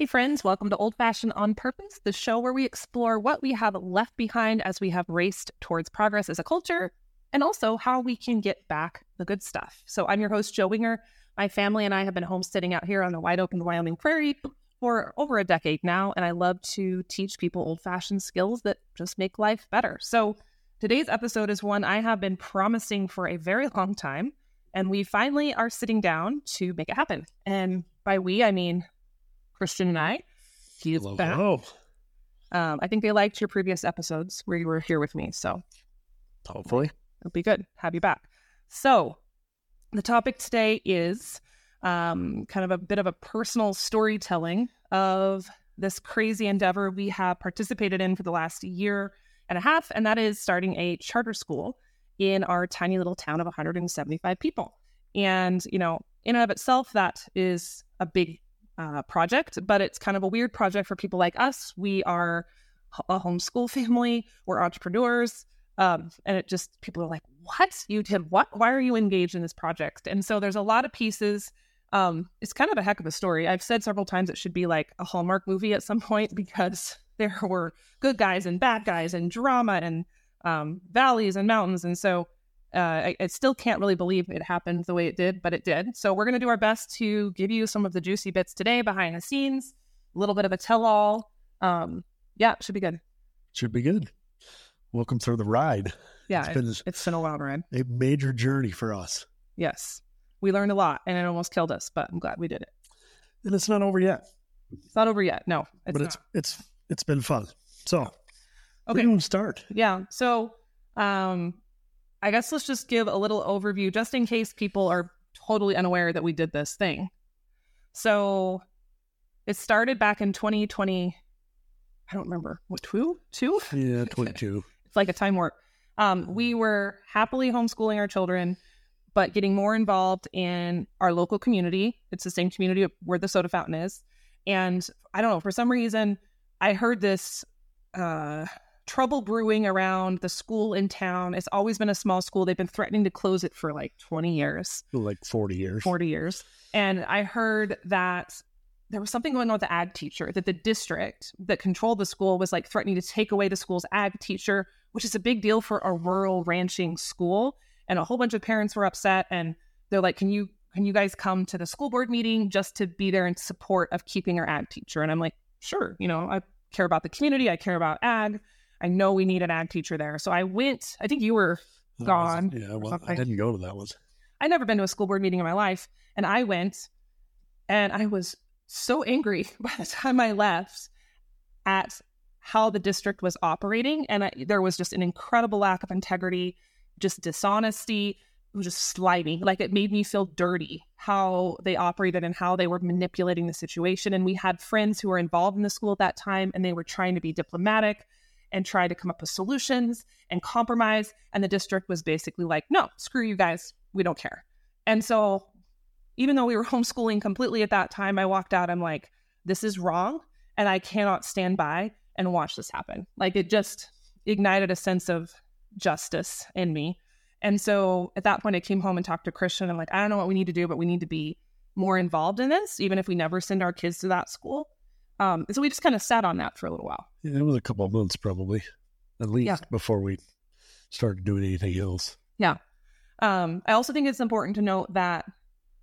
Hey, friends, welcome to Old Fashioned on Purpose, the show where we explore what we have left behind as we have raced towards progress as a culture and also how we can get back the good stuff. So, I'm your host, Jill Winger. My family and I have been homesteading out here on the wide open Wyoming prairie for over a decade now, and I love to teach people old fashioned skills that just make life better. So, today's episode is one I have been promising for a very long time, and we finally are sitting down to make it happen. And by we, I mean Christian and I. He is Hello, back. Um, I think they liked your previous episodes where you were here with me, so Hopefully. it'll be good. Have you back. So, the topic today is um, kind of a bit of a personal storytelling of this crazy endeavor we have participated in for the last year and a half, and that is starting a charter school in our tiny little town of 175 people. And, you know, in and of itself, that is a big uh, project, but it's kind of a weird project for people like us. We are a homeschool family, we're entrepreneurs. Um, and it just, people are like, what? You did what? Why are you engaged in this project? And so there's a lot of pieces. Um, it's kind of a heck of a story. I've said several times it should be like a Hallmark movie at some point because there were good guys and bad guys and drama and um, valleys and mountains. And so uh, I, I still can't really believe it happened the way it did, but it did. So we're going to do our best to give you some of the juicy bits today behind the scenes, a little bit of a tell all. Um, yeah, should be good. Should be good. Welcome through the ride. Yeah, It's been it, it's been a wild ride. a major journey for us. Yes. We learned a lot and it almost killed us, but I'm glad we did it. And it's not over yet. It's not over yet. No, it's but not. it's it's it's been fun. So okay. we're gonna start. Yeah. So, um, I guess let's just give a little overview just in case people are totally unaware that we did this thing. So, it started back in 2020. I don't remember what two two. Yeah, twenty two. It's like a time warp. Um, we were happily homeschooling our children, but getting more involved in our local community. It's the same community where the soda fountain is. And I don't know, for some reason, I heard this uh, trouble brewing around the school in town. It's always been a small school. They've been threatening to close it for like 20 years. Like forty years. 40 years. And I heard that there was something going on with the ag teacher, that the district that controlled the school was like threatening to take away the school's ag teacher, which is a big deal for a rural ranching school. And a whole bunch of parents were upset and they're like, Can you can you guys come to the school board meeting just to be there in support of keeping our ag teacher? And I'm like, sure, you know, I care about the community, I care about ag. I know we need an ag teacher there. So I went, I think you were That gone was- yeah, well, I didn't go to that one. I'd never been to a school board meeting in my life. And I went and I was so angry by the time I left at how the district was operating. And I, there was just an incredible lack of integrity, just dishonesty. It was just slimy. Like it made me feel dirty how they operated and how they were manipulating the situation. And we had friends who were involved in the school at that time and they were trying to be diplomatic and try to come up with solutions and compromise. And the district was basically like, no, screw you guys. We don't care. And so, even though we were homeschooling completely at that time, I walked out. I'm like, this is wrong. And I cannot stand by and watch this happen. Like, it just ignited a sense of justice in me. And so, at that point, I came home and talked to Christian. I'm like, I don't know what we need to do, but we need to be more involved in this, even if we never send our kids to that school. Um, and so, we just kind of sat on that for a little while. Yeah, it was a couple of months probably, at least Yeah. before we started doing anything else. Yeah. Um, I also think it's important to note that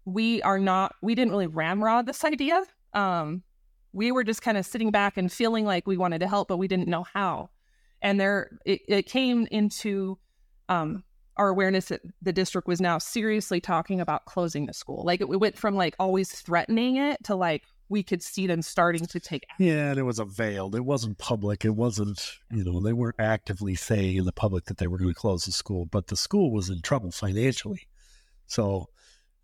we are not, we didn't really ramrod this idea. Um, we were just kind of sitting back and feeling like we wanted to help, but we didn't know how. And there, it, it came into um, our awareness that the district was now seriously talking about closing the school. Like it, we went from like always threatening it to like we could see them starting to take action. Yeah, and it was a veiled. It wasn't public. It wasn't, you know, they weren't actively saying in the public that they were going to close the school, but the school was in trouble financially. So,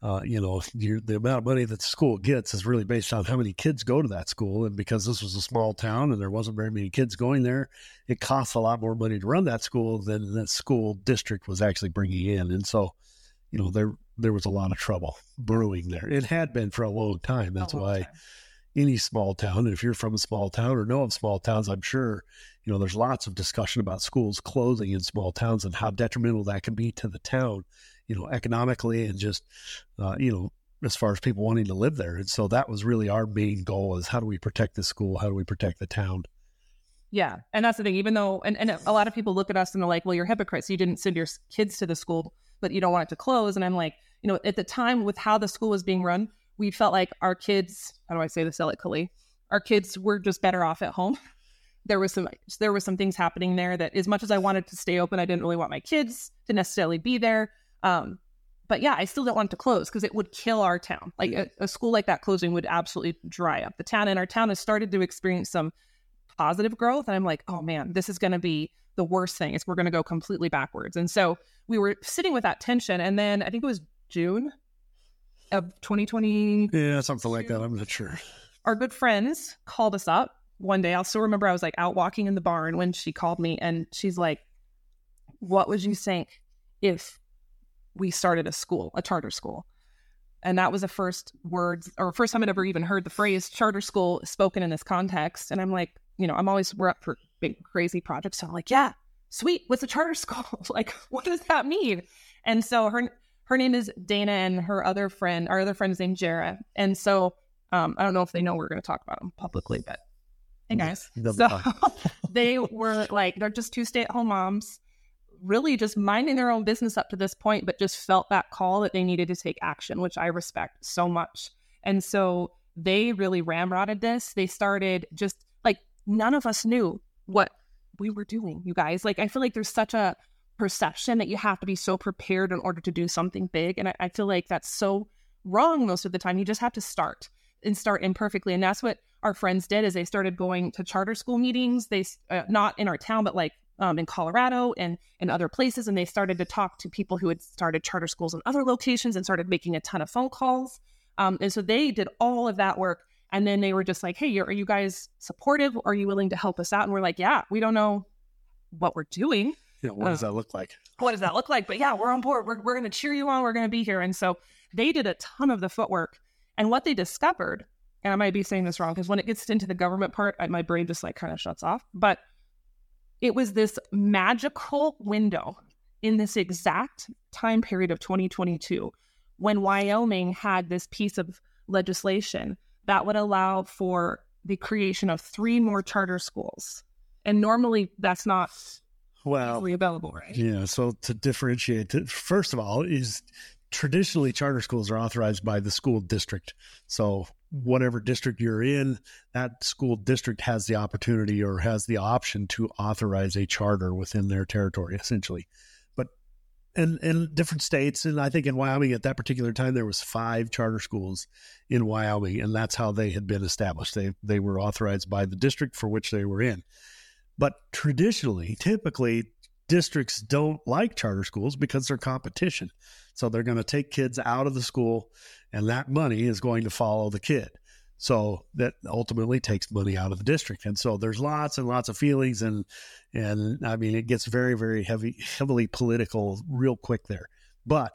uh, you know, the amount of money that the school gets is really based on how many kids go to that school. And because this was a small town and there wasn't very many kids going there, it costs a lot more money to run that school than that school district was actually bringing in. And so, you know, there there was a lot of trouble brewing there. It had been for a long time. That's long why time. any small town, if you're from a small town or know of small towns, I'm sure, you know, there's lots of discussion about schools closing in small towns and how detrimental that can be to the town, you know, economically and just, uh, you know, as far as people wanting to live there. And so that was really our main goal: is how do we protect the school? How do we protect the town? Yeah, and that's the thing. Even though, and, and a lot of people look at us and they're like, "Well, you're hypocrites. You didn't send your kids to the school, but you don't want it to close." And I'm like, you know, at the time with how the school was being run, we felt like our kids. How do I say this delicately? Our kids were just better off at home. There was some there was some things happening there that, as much as I wanted to stay open, I didn't really want my kids to necessarily be there. Um, but yeah, I still don't want it to close because it would kill our town. Like a, a, school like that closing would absolutely dry up the town. And our town has started to experience some positive growth. And I'm like, oh man, this is going to be the worst thing. Is we're going to go completely backwards. And so we were sitting with that tension. And then I think it was June of 2020. Yeah, something like that. I'm not sure. Our good friends called us up one day. I'll still remember I was like out walking in the barn when she called me and she's like, what would you think if we started a school, a charter school? And that was the first words or first time I'd ever even heard the phrase charter school spoken in this context. And I'm like, you know, I'm always we're up for big crazy projects. So I'm like, yeah, sweet. What's a charter school? like, what does that mean? And so her her name is Dana, and her other friend, our other friend is named Jara. And so um, I don't know if they know we're going to talk about them publicly, but hey guys, so they were like they're just two stay at home moms, really just minding their own business up to this point, but just felt that call that they needed to take action, which I respect so much. And so they really ramrodded this. They started just like none of us knew what we were doing, you guys. Like, I feel like there's such a perception that you have to be so prepared in order to do something big. And I, I feel like that's so wrong most of the time. You just have to start and start imperfectly. And that's what our friends did is they started going to charter school meetings. They, uh, not in our town, but like um, in Colorado and in other places. And they started to talk to people who had started charter schools in other locations and started making a ton of phone calls. Um, and so they did all of that work and then they were just like, hey, are you guys supportive? Are you willing to help us out? And we're like, yeah, we don't know what we're doing. Yeah, what does uh, that look like? What does that look like? But yeah, we're on board. We're, we're going to cheer you on. We're going to be here. And so they did a ton of the footwork. And what they discovered, and I might be saying this wrong because when it gets into the government part, I, my brain just like kind of shuts off. But it was this magical window in this exact time period of 2022 when Wyoming had this piece of legislation that would allow for the creation of three more charter schools. And normally that's not well available, right? Yeah. So to differentiate, first of all, is traditionally charter schools are authorized by the school district. So whatever district you're in, that school district has the opportunity or has the option to authorize a charter within their territory, essentially and in different states and i think in wyoming at that particular time there was five charter schools in wyoming and that's how they had been established. They they were authorized by the district for which they were in. But traditionally typically districts don't like charter schools because they're competition. So they're going to take kids out of the school and that money is going to follow the kid so that ultimately takes money out of the district. And so there's lots and lots of feelings and and I mean it gets very, very heavy heavily political real quick there. But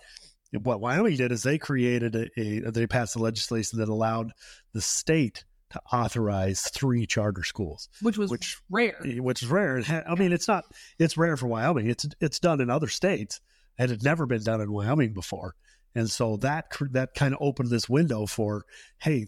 what Wyoming did is they created a, a they passed a legislation that allowed the state to authorize three charter schools, which was which rare. Eh, which is rare. I mean, it's not. It's rare for Wyoming. It's it's done in other states, and it's never been done in Wyoming before. And so that that kind of opened this window for, hey,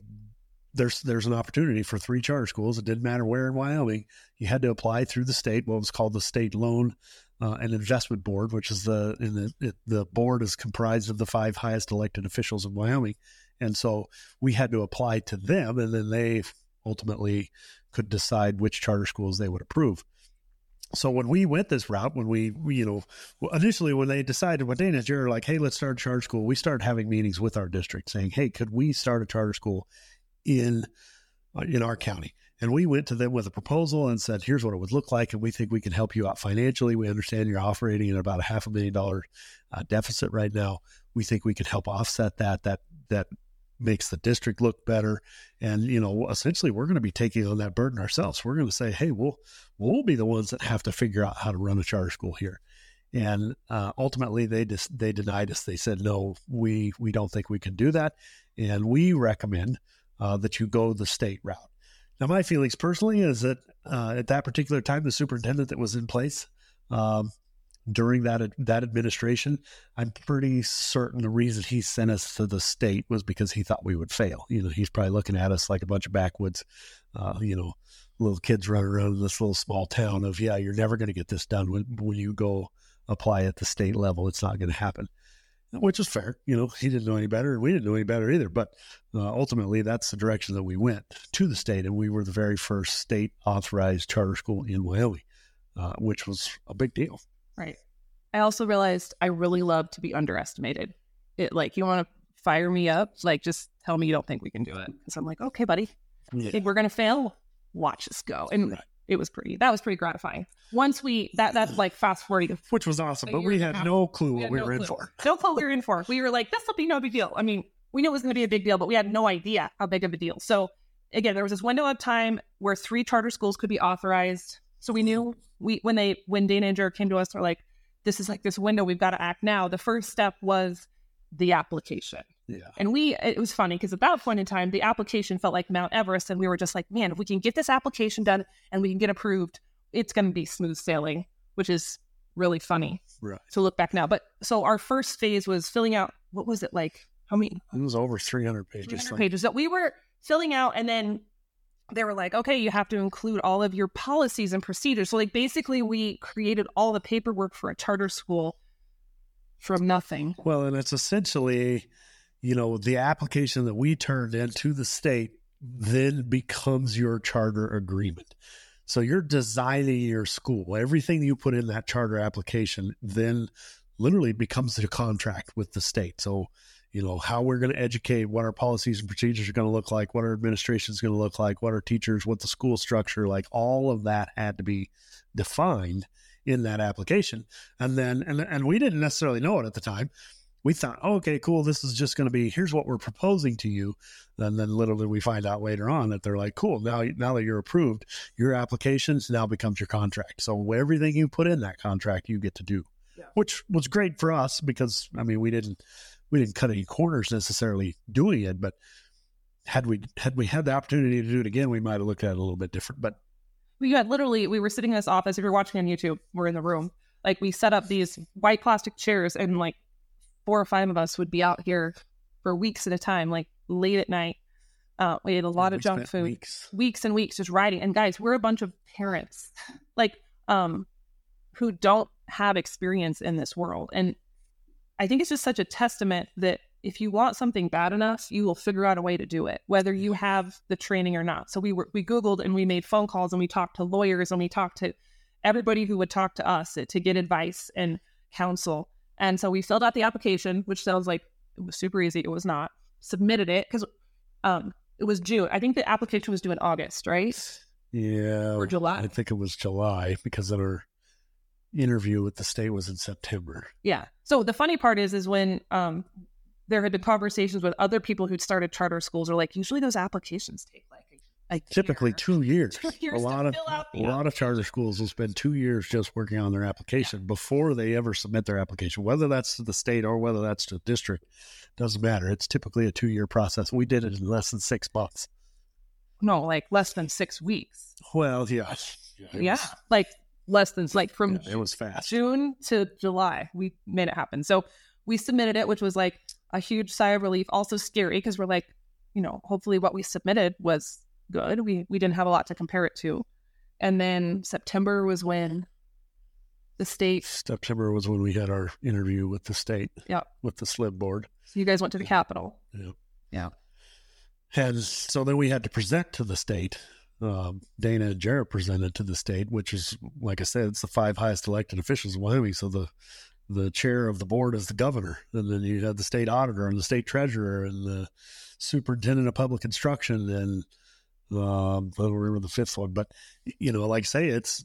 there's there's an opportunity for three charter schools. It didn't matter where in Wyoming. You had to apply through the state, what was called the State Loan uh, and Investment Board, which is the the it, the board is comprised of the five highest elected officials in Wyoming, and so we had to apply to them, and then they ultimately could decide which charter schools they would approve. So when we went this route, when we, you know, initially when they decided, when Dana and Jerry were like, hey, let's start a charter school, we started having meetings with our district saying, hey, could we start a charter school in uh, in our county. And we went to them with a proposal and said, here's what it would look like. And we think we can help you out financially. We understand you're operating at about a half a million dollar uh, deficit right now. We think we can help offset that. That, that makes the district look better. And, you know, essentially we're going to be taking on that burden ourselves. We're going to say, hey, we'll, we'll be the ones that have to figure out how to run a charter school here. And uh, ultimately, they just they denied us. They said, no, we we don't think we can do that, and we recommend uh, that you go the state route. Now, my feelings personally is that uh, at that particular time, the superintendent that was in place um, during that that administration, I'm pretty certain the reason he sent us to the state was because he thought we would fail. You know, he's probably looking at us like a bunch of backwoods, uh, you know, little kids running around in this little small town of, yeah, you're never going to get this done when, when you go apply at the state level. It's not going to happen, which is fair. You know, he didn't know any better and we didn't know any better either. But uh, ultimately, that's the direction that we went to the state. And we were the very first state authorized charter school in Wyoming, uh, which was a big deal. Right. I also realized I really love to be underestimated. It like, you want to fire me up? Like, just tell me you don't think we can do it. Because I'm like, okay, buddy. Yeah. We're to fail? watch us go. And right. It was pretty, that was pretty gratifying. Once we, that, that's like fast forwarding. Which was awesome, but we had no clue what we no were in for. No clue what we were in for. We were like, this will be no big deal. I mean, we knew it was going to be a big deal, but we had no idea how big of a deal. So again, there was this window of time where three charter schools could be authorized. So we knew we, when they, when Dana and Jared came to us, they're like, this is like this window, we've got to act now. The first step was the application. Yeah. And we, it was funny because at that point in time, the application felt like Mount Everest. And we were just like, man, if we can get this application done and we can get approved, it's going to be smooth sailing, which is really funny right. to look back now. But so our first phase was filling out, what was it like? How many? It was over 300 pages. 300 pages that we were filling out. And then they were like, okay, you have to include all of your policies and procedures. So, like, basically, we created all the paperwork for a charter school from nothing. Well, and it's essentially you know, the application that we turned into the state then becomes your charter agreement. So you're designing your school. Everything you put in that charter application then literally becomes a contract with the state. So, you know, how we're going to educate, what our policies and procedures are going to look like, what our administration is going to look like, what our teachers, what the school structure, like all of that had to be defined in that application. And then, and, and we didn't necessarily know it at the time we thought, oh, okay, cool. This is just going to be here's what we're proposing to you. And then literally we find out later on that they're like, cool. Now, now that you're approved, your applications now becomes your contract. So everything you put in that contract, you get to do, yeah. which was great for us because I mean we didn't we didn't cut any corners necessarily doing it, but had we had we had the opportunity to do it again, we might have looked at it a little bit different. But we had literally we were sitting in this office. If you're watching on YouTube, we're in the room. Like we set up these white plastic chairs and like four or five of us would be out here for weeks at a time, like late at night. Uh, we ate a lot yeah, of junk food, weeks. weeks and weeks just riding. And guys, we're a bunch of parents, like, um, who don't have experience in this world. And I think it's just such a testament that if you want something bad enough, you will figure out a way to do it, whether you have the training or not. So we were we Googled and we made phone calls and we talked to lawyers and we talked to everybody who would talk to us to get advice and counsel. And so we filled out the application, which sounds like it was super easy. It was not. Submitted it because um, it was June. I think the application was due in August, right? Yeah. Or July. I think it was July because our interview with the state was in September. Yeah. So the funny part is, is when um, there had been conversations with other people who'd started charter schools, are like, usually those applications take like typically two years. two years. a lot of a lot of charter schools will spend two years just working on their application yeah. before they ever submit their application, whether that's to the state or whether that's to the district. Doesn't matter. It's typically a two year process. We did it in less than six months. No, like less than six weeks. Well, yeah, yeah, yeah. like less than like from yeah, it was fast June to July. We made it happen. So we submitted it, which was like a huge sigh of relief. Also scary because we're like, you know, hopefully what we submitted was good. We we didn't have a lot to compare it to. And then September was when the state September was when we had our interview with the state. Yeah. With the SLIB board. So you guys went to the Capitol. Yeah. Yeah. And so then we had to present to the state. Um, Dana and Jared presented to the state, which is, like I said, it's the five highest elected officials in Wyoming. So the the chair of the board is the governor, and then you had the state auditor and the state treasurer and the superintendent of public instruction and um, I don't remember the fifth one, but you know, like I say, it's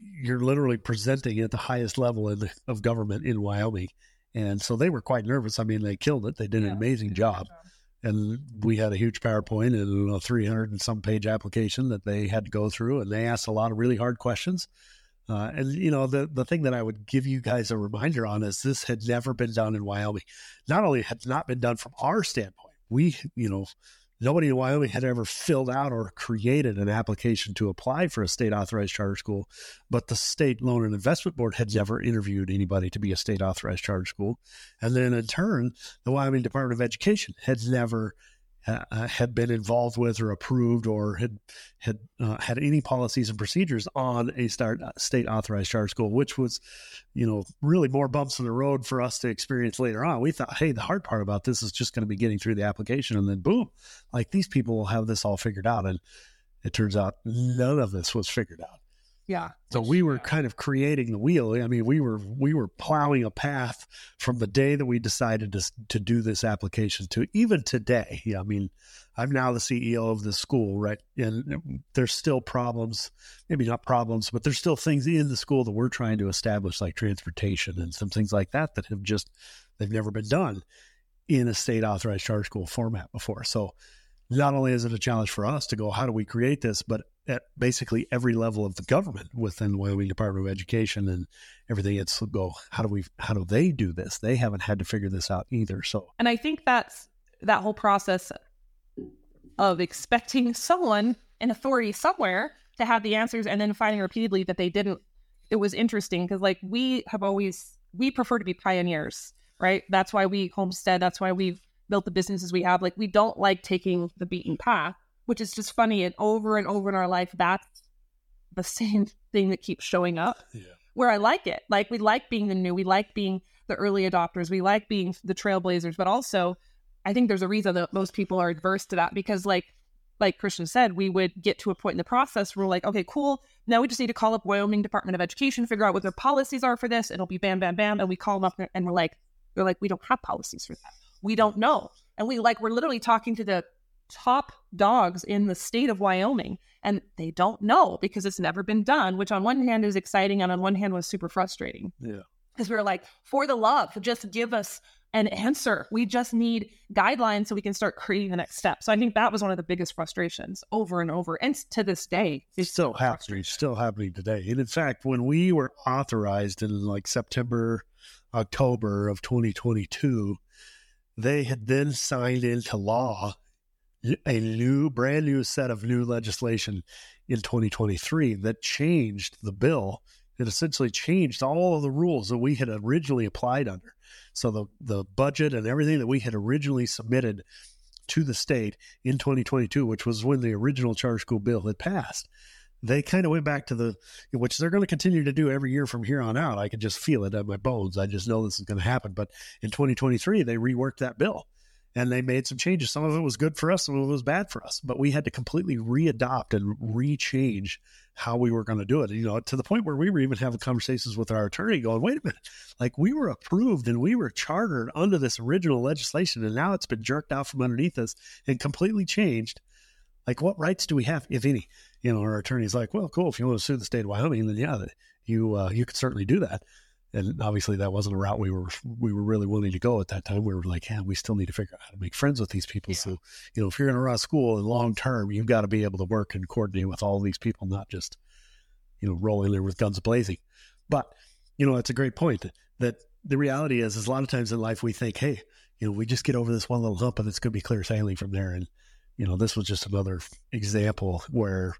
you're literally presenting at the highest level the, of government in Wyoming, and so they were quite nervous. I mean, they killed it. They did yeah, an amazing job. job. And we had a huge PowerPoint and a 300 and some page application that they had to go through, and they asked a lot of really hard questions. Uh, and you know the the thing that I would give you guys a reminder on is this had never been done in Wyoming. Not only had it not been done from our standpoint, we you know Nobody in Wyoming had ever filled out or created an application to apply for a state authorized charter school, but the state loan and investment board had never interviewed anybody to be a state authorized charter school. And then in turn, the Wyoming Department of Education had never had been involved with or approved or had had uh, had any policies and procedures on a start, uh, state authorized charter school, which was, you know, really more bumps in the road for us to experience later on. We thought, hey, the hard part about this is just going to be getting through the application, and then boom, like these people will have this all figured out, and it turns out none of this was figured out. Yeah. So we were kind of creating the wheel. I mean, we were we were plowing a path from the day that we decided to to do this application to even today. Yeah, I mean, I'm now the CEO of the school, right? And there's still problems, maybe not problems, but there's still things in the school that we're trying to establish, like transportation and some things like that, that have just they've never been done in a state authorized charter school format before. So not only is it a challenge for us to go, how do we create this, but at basically every level of the government within the Wyoming Department of Education and everything. It's go, how do we, how do they do this? They haven't had to figure this out either. So, and I think that's that whole process of expecting someone an authority somewhere to have the answers and then finding repeatedly that they didn't. It was interesting because, like, we have always, we prefer to be pioneers, right? That's why we homestead. That's why we've built the businesses we have. Like, we don't like taking the beaten path which is just funny. And over and over in our life, that's the same thing that keeps showing up. Yeah. Where I like it. Like we like being the new, we like being the early adopters, we like being the trailblazers, but also I think there's a reason that most people are adverse to that because like like Christian said, we would get to a point in the process where we're like, okay, cool. Now we just need to call up Wyoming Department of Education, figure out what their policies are for this. It'll be bam, bam, bam. And we call them up and we're like, they're like, we don't have policies for that. We don't know. And we like, we're literally talking to the top dogs in the state of Wyoming and they don't know because it's never been done, which on one hand is exciting and on one hand was super frustrating. Yeah. Because we are like, for the love, just give us an answer. We just need guidelines so we can start creating the next step. So I think that was one of the biggest frustrations over and over. And to this day, it's still happening, still happening today. And in fact, when we were authorized in like September, October of 2022, they had then signed into law a new, brand new set of new legislation in 2023 that changed the bill. It essentially changed all of the rules that we had originally applied under. So the the budget and everything that we had originally submitted to the state in 2022, which was when the original charter school bill had passed, they kind of went back to the which they're going to continue to do every year from here on out. I can just feel it in my bones. I just know this is going to happen. But in 2023, they reworked that bill and they made some changes. Some of it was good for us, some of it was bad for us, but we had to completely readopt and rechange how we were going to do it. You know, to the point where we were even having conversations with our attorney going, wait a minute, like we were approved and we were chartered under this original legislation, and now it's been jerked out from underneath us and completely changed. Like, what rights do we have, if any? You know, our attorney's like, well, cool. If you want to sue the state of Wyoming, then yeah, you uh, you could certainly do that and obviously that wasn't a route we were we were really willing to go at that time. We were like, yeah, we still need to figure out how to make friends with these people. Yeah. So, you know, if you're going to run a school in long term, you've got to be able to work and coordinate with all these people, not just you know roll in there with guns blazing. But you know, it's a great point that, that the reality is, is a lot of times in life we think, hey, you know, we just get over this one little hump and it's going to be clear sailing from there. And you know, this was just another example where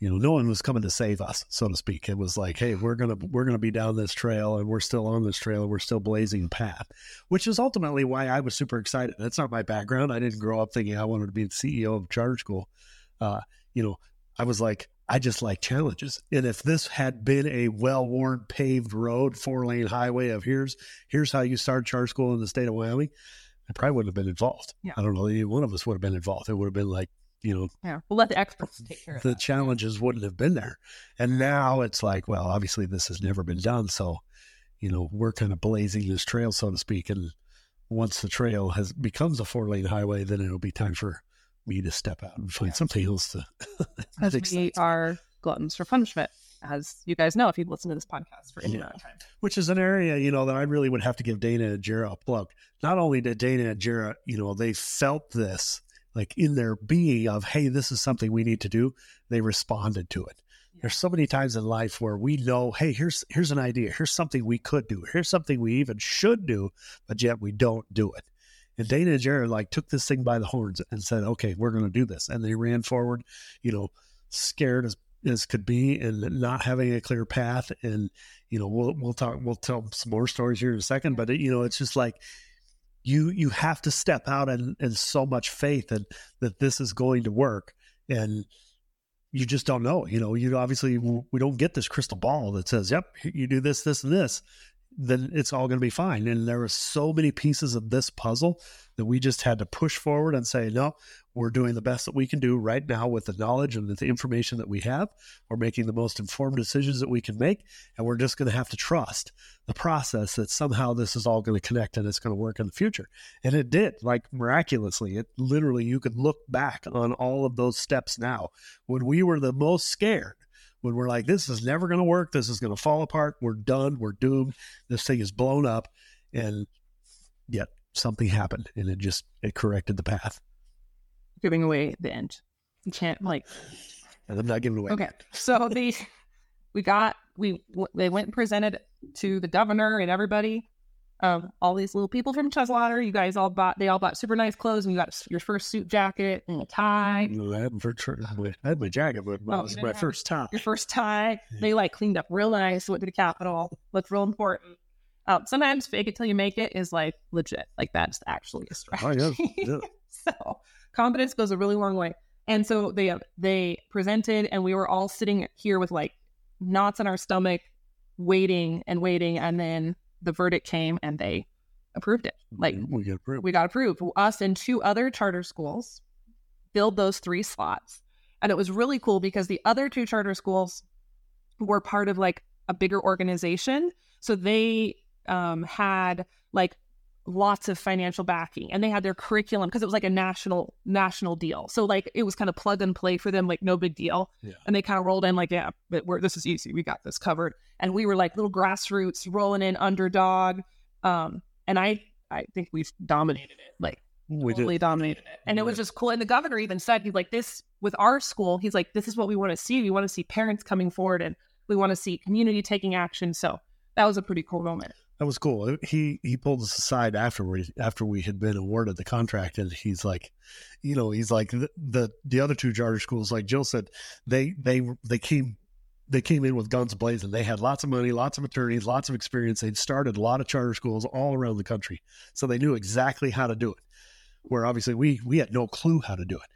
you know, no one was coming to save us, so to speak. It was like, hey, we're gonna we're gonna be down this trail, and we're still on this trail, and we're still blazing a path, which is ultimately why I was super excited. That's not my background. I didn't grow up thinking I wanted to be the CEO of charter school. Uh, you know, I was like, I just like challenges. And if this had been a well-worn paved road, four-lane highway of here's here's how you start charter school in the state of Wyoming, I probably wouldn't have been involved. Yeah. I don't know. Any one of us would have been involved. It would have been like you know, yeah, we'll let the experts take care of it. the that. challenges wouldn't have been there. And now it's like, well, obviously this has never been done. So, you know, we're kind of blazing this trail, so to speak. And once the trail has becomes a four lane highway, then it'll be time for me to step out and find yeah. something else to. Because we are gluttons for punishment, as you guys know if you've listened to this podcast for any amount of time. Which is an area, you know, that I really would have to give Dana and Jara a plug. Not only did Dana and Jara, you know, they felt this like in their being of, hey, this is something we need to do, they responded to it. Yeah. There's so many times in life where we know, hey, here's here's an idea, here's something we could do, here's something we even should do, but yet we don't do it. And Dana and Jared like took this thing by the horns and said, "Okay, we're going to do this." And they ran forward, you know, scared as as could be, and not having a clear path. And you know, we'll we'll talk, we'll tell some more stories here in a second. But it, you know, it's just like you you have to step out and, and so much faith and that this is going to work and you just don't know you know you obviously we don't get this crystal ball that says yep you do this this and this then it's all going to be fine. And there are so many pieces of this puzzle that we just had to push forward and say, no, we're doing the best that we can do right now with the knowledge and the information that we have. We're making the most informed decisions that we can make. And we're just going to have to trust the process that somehow this is all going to connect and it's going to work in the future. And it did, like miraculously. It literally, you could look back on all of those steps now when we were the most scared when we're like, this is never going to work. This is going to fall apart. We're done. We're doomed. This thing is blown up. And yet something happened and it just, it corrected the path. Giving away the end. You can't like. And I'm not giving away. Okay. So the, we got, we, they went and presented to the governor and everybody um, all these little people from Chugwater. You guys all bought, they all bought super nice clothes, and you got your first suit jacket and a tie. I had my, I had my jacket, but oh, was my first tie. Your first tie. Yeah. They like cleaned up real nice, went to the Capitol, looked real important. Um, sometimes fake it till you make it is like legit. Like that's actually a strategy. Oh, yeah. yeah. so confidence goes a really long way. And so they they presented, and we were all sitting here with like knots in our stomach, waiting and waiting, and then the verdict came and they approved it. Like we got approved. We got approved. Us and two other charter schools filled those three slots. And it was really cool because the other two charter schools were part of like a bigger organization. So they um, had like lots of financial backing and they had their curriculum because it was like a national national deal. So like it was kind of plug and play for them like no big deal. Yeah. and they kind of rolled in like yeah but we're this is easy. We got this covered. And we were like little grassroots rolling in underdog um and i i think we've dominated it like we totally did. dominated it. And yeah. it was just cool. And the governor even said he's like this with our school he's like this is what we want to see. We want to see parents coming forward and we want to see community taking action. So that was a pretty cool moment that was cool. He he pulled us aside afterwards after we had been awarded the contract, and he's like, you know, he's like the the, the other two charter schools, like Jill said, they they they came they came in with guns blazing. They had lots of money, lots of attorneys, lots of experience. They'd started a lot of charter schools all around the country, so they knew exactly how to do it. Where obviously we we had no clue how to do it.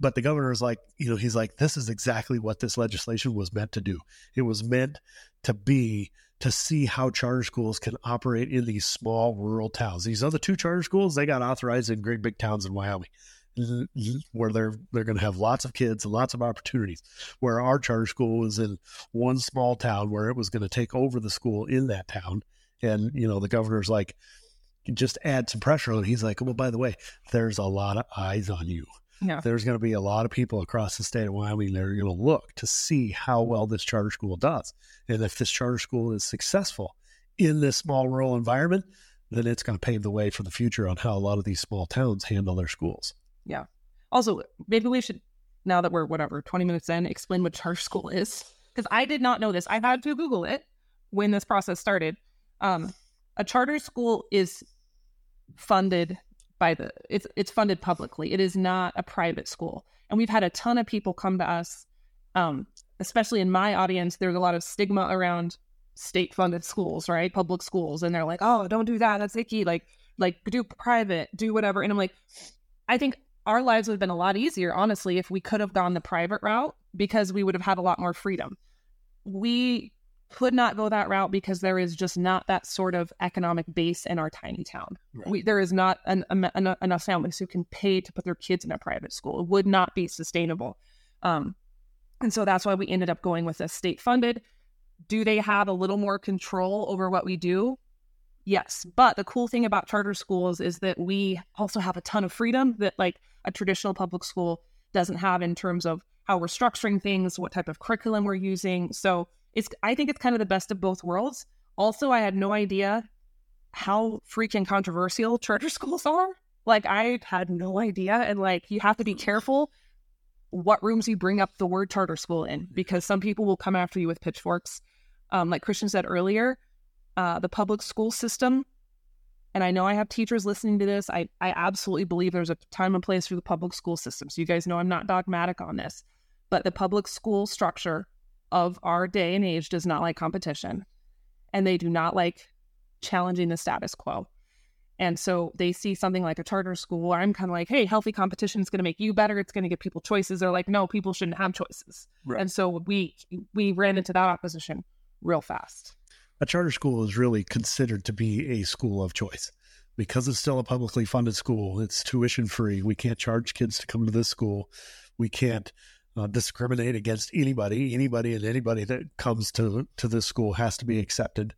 But the governor is like, you know, he's like, this is exactly what this legislation was meant to do. It was meant to be to see how charter schools can operate in these small rural towns. These other two charter schools, they got authorized in great big towns in Wyoming where they're they're going to have lots of kids and lots of opportunities. Where our charter school was in one small town where it was going to take over the school in that town, and you know the governor's like, just add some pressure on. He's like, well, by the way, there's a lot of eyes on you. Yeah. There's going to be a lot of people across the state of Wyoming that are going to look to see how well this charter school does. And if this charter school is successful in this small rural environment, then it's going to pave the way for the future on how a lot of these small towns handle their schools. Yeah. Also, maybe we should, now that we're whatever, 20 minutes in, explain what charter school is. Because I did not know this. I had to Google it when this process started. Um, a charter school is funded by the it's it's funded publicly. It is not a private school. And we've had a ton of people come to us, um, especially in my audience. There's a lot of stigma around state funded schools, right? Public schools, and they're like, "Oh, don't do that. That's icky." Like, like do private, do whatever. And I'm like, I think our lives would have been a lot easier, honestly, if we could have gone the private route because we would have had a lot more freedom. We could not go that route because there is just not that sort of economic base in our tiny town. Right. We, there is not an, an, enough families who can pay to put their kids in a private school. It would not be sustainable. Um, and so that's why we ended up going with a state funded. Do they have a little more control over what we do? Yes. But the cool thing about charter schools is that we also have a ton of freedom that like a traditional public school doesn't have in terms of how we're structuring things, what type of curriculum we're using. So it's I think it's kind of the best of both worlds. Also, I had no idea how freaking controversial charter schools are. Like I had no idea, and like you have to be careful what rooms you bring up the word charter school in because some people will come after you with pitchforks. Um, like Christian said earlier, uh, the public school system And I know I have teachers listening to this. I, I absolutely believe there's a time and place for the public school system. So you guys know I'm not dogmatic on this, but the public school structure of our day and age does not like competition and they do not like challenging the status quo. And so they see something like a charter school, I'm kind of like, hey, healthy competition is going to make you better. It's going to give people choices. They're like, no, people shouldn't have choices. Right. And so we we ran into that opposition real fast. A charter school is really considered to be a school of choice because it's still a publicly funded school. It's tuition free. We can't charge kids to come to this school. We can't uh, discriminate against anybody. Anybody and anybody that comes to to this school has to be accepted.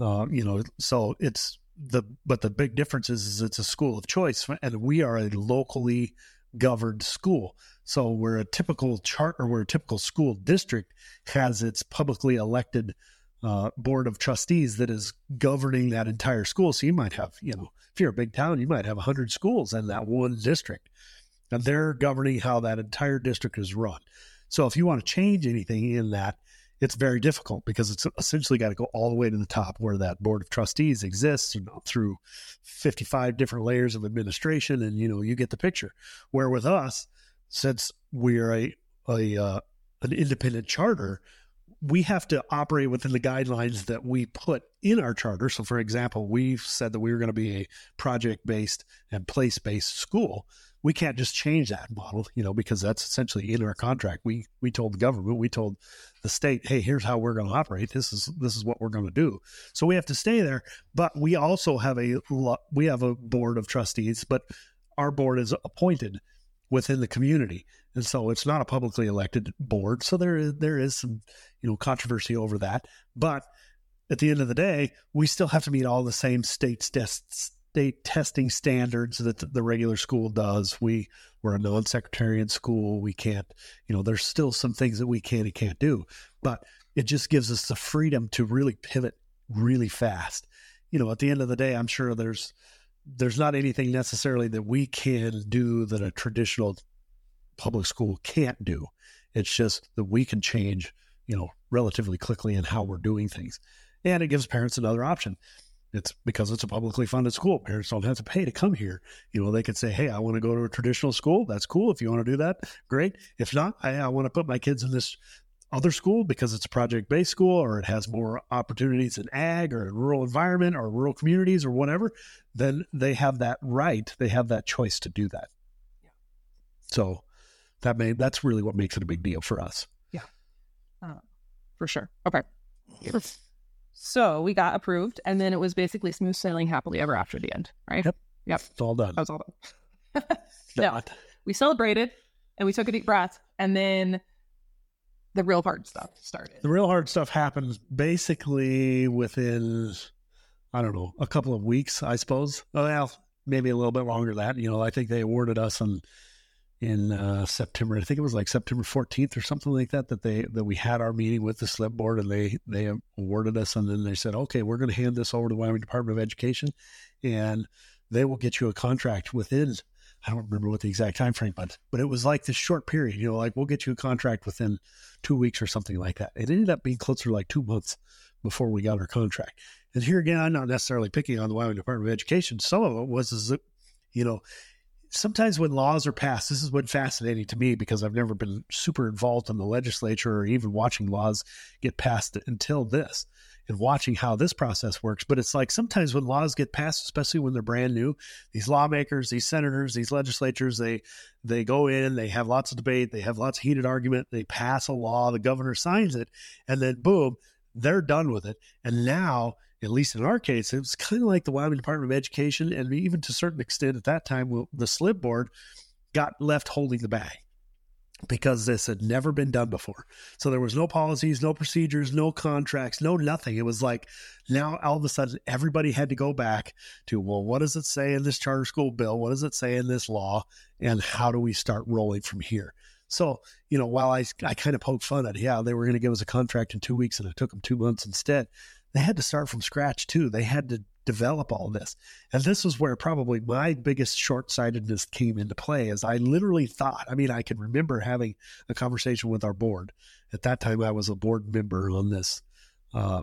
Uh, you know, so it's the but the big difference is, is it's a school of choice, and we are a locally governed school. So we're a typical charter, we're a typical school district has its publicly elected uh, board of trustees that is governing that entire school. So you might have, you know, if you're a big town, you might have 100 schools in that one district. They're governing how that entire district is run. So if you want to change anything in that, it's very difficult because it's essentially got to go all the way to the top where that board of trustees exists through 55 different layers of administration and you know you get the picture. Where with us since we're a, a uh, an independent charter we have to operate within the guidelines that we put in our charter. So for example we've said that we were going to be a project based and place based school we can't just change that model, you know, because that's essentially in our contract. We we told the government, we told the state, hey, here's how we're going to operate. This is this is what we're going to do. So we have to stay there, but we also have a we have a board of trustees, but our board is appointed within the community, and so it's not a publicly elected board. So there there is some you know controversy over that, but at the end of the day, we still have to meet all the same state's tests state testing standards that the regular school does. We we're a non-secretarian school. We can't, you know, there's still some things that we can and can't do, but it just gives us the freedom to really pivot really fast. You know, at the end of the day, I'm sure there's there's not anything necessarily that we can do that a traditional public school can't do. It's just that we can change, you know, relatively quickly in how we're doing things. And it gives parents another option. It's because it's a publicly funded school. Parents don't have to pay to come here. You know, they could say, "Hey, I want to go to a traditional school. That's cool. If you want to do that, great. If not, I, I want to put my kids in this other school because it's a project based school or it has more opportunities in ag or in rural environment or rural communities or whatever, then they have that right. They have that choice to do that. Yeah. So that may that's really what makes it a big deal for us. Yeah. Uh, for sure. Okay. So we got approved, and then it was basically smooth sailing happily ever after the end, right? Yep. Yep. It's all done. That was all done. yeah. We celebrated and we took a deep breath, and then the real hard stuff started. The real hard stuff happens basically within, I don't know, a couple of weeks, I suppose. Well, maybe a little bit longer than that. You know, I think they awarded us on in uh, September. I think it was like September 14th or something like that that they that we had our meeting with the SLIB board and they they awarded us and then they said, okay, we're going to hand this over to the Wyoming Department of Education, and they will get you a contract within. I don't remember what the exact time frame, but but it was like this short period. You know, like we'll get you a contract within two weeks or something like that. It ended up being closer like two months before we got our contract. And here again, I'm not necessarily picking on the Wyoming Department of Education. Some of it was, you know, sometimes when laws are passed, this is what's fascinating to me because I've never been super involved in the legislature or even watching laws get passed until this and watching how this process works. But it's like sometimes when laws get passed, especially when they're brand new, these lawmakers, these senators, these legislatures, they they go in, they have lots of debate, they have lots of heated argument, they pass a law, the governor signs it, and then boom, they're done with it. And now at least in our case, it was kind of like the Wyoming Department of Education, and even to a certain extent at that time, the SLIB board got left holding the bag because this had never been done before. So there was no policies, no procedures, no contracts, no nothing. It was like now all of a sudden everybody had to go back to, well, what does it say in this charter school bill? What does it say in this law? And how do we start rolling from here? So, you know, while I, I kind of poked fun at, yeah, they were going to give us a contract in two weeks and it took them two months instead they had to start from scratch too. They had to develop all this. And this was where probably my biggest short sightedness came into play as I literally thought, I mean, I can remember having a conversation with our board. At that time, I was a board member on this, uh,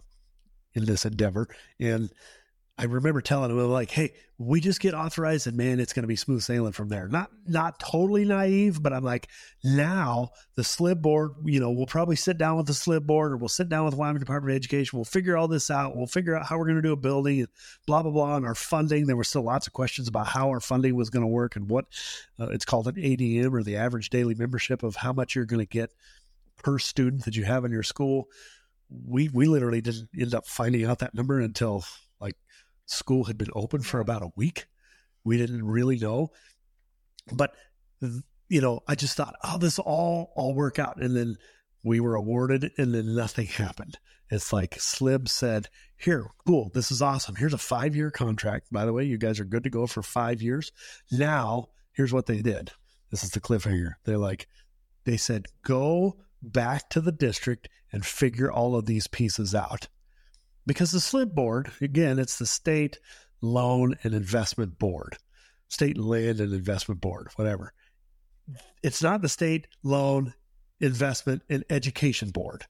in this endeavor. And I remember telling him like, "Hey, we just get authorized, and man, it's going to be smooth sailing from there." Not not totally naive, but I'm like, now the SLIB board, you know, we'll probably sit down with the SLIB board, or we'll sit down with Wyoming Department of Education. We'll figure all this out. We'll figure out how we're going to do a building, and blah blah blah. And our funding, there were still lots of questions about how our funding was going to work and what uh, it's called an ADM or the average daily membership of how much you're going to get per student that you have in your school. We we literally didn't end up finding out that number until school had been open for about a week. We didn't really know. But you know, I just thought, oh, this all all work out. And then we were awarded and then nothing happened. It's like SLIB said, here, cool, this is awesome. Here's a five year contract. By the way, you guys are good to go for five years. Now, here's what they did. This is the cliffhanger. They're like, they said, go back to the district and figure all of these pieces out because the SLIB board, again, it's the state loan and investment board, state land and investment board, whatever. It's not the state loan investment and education board.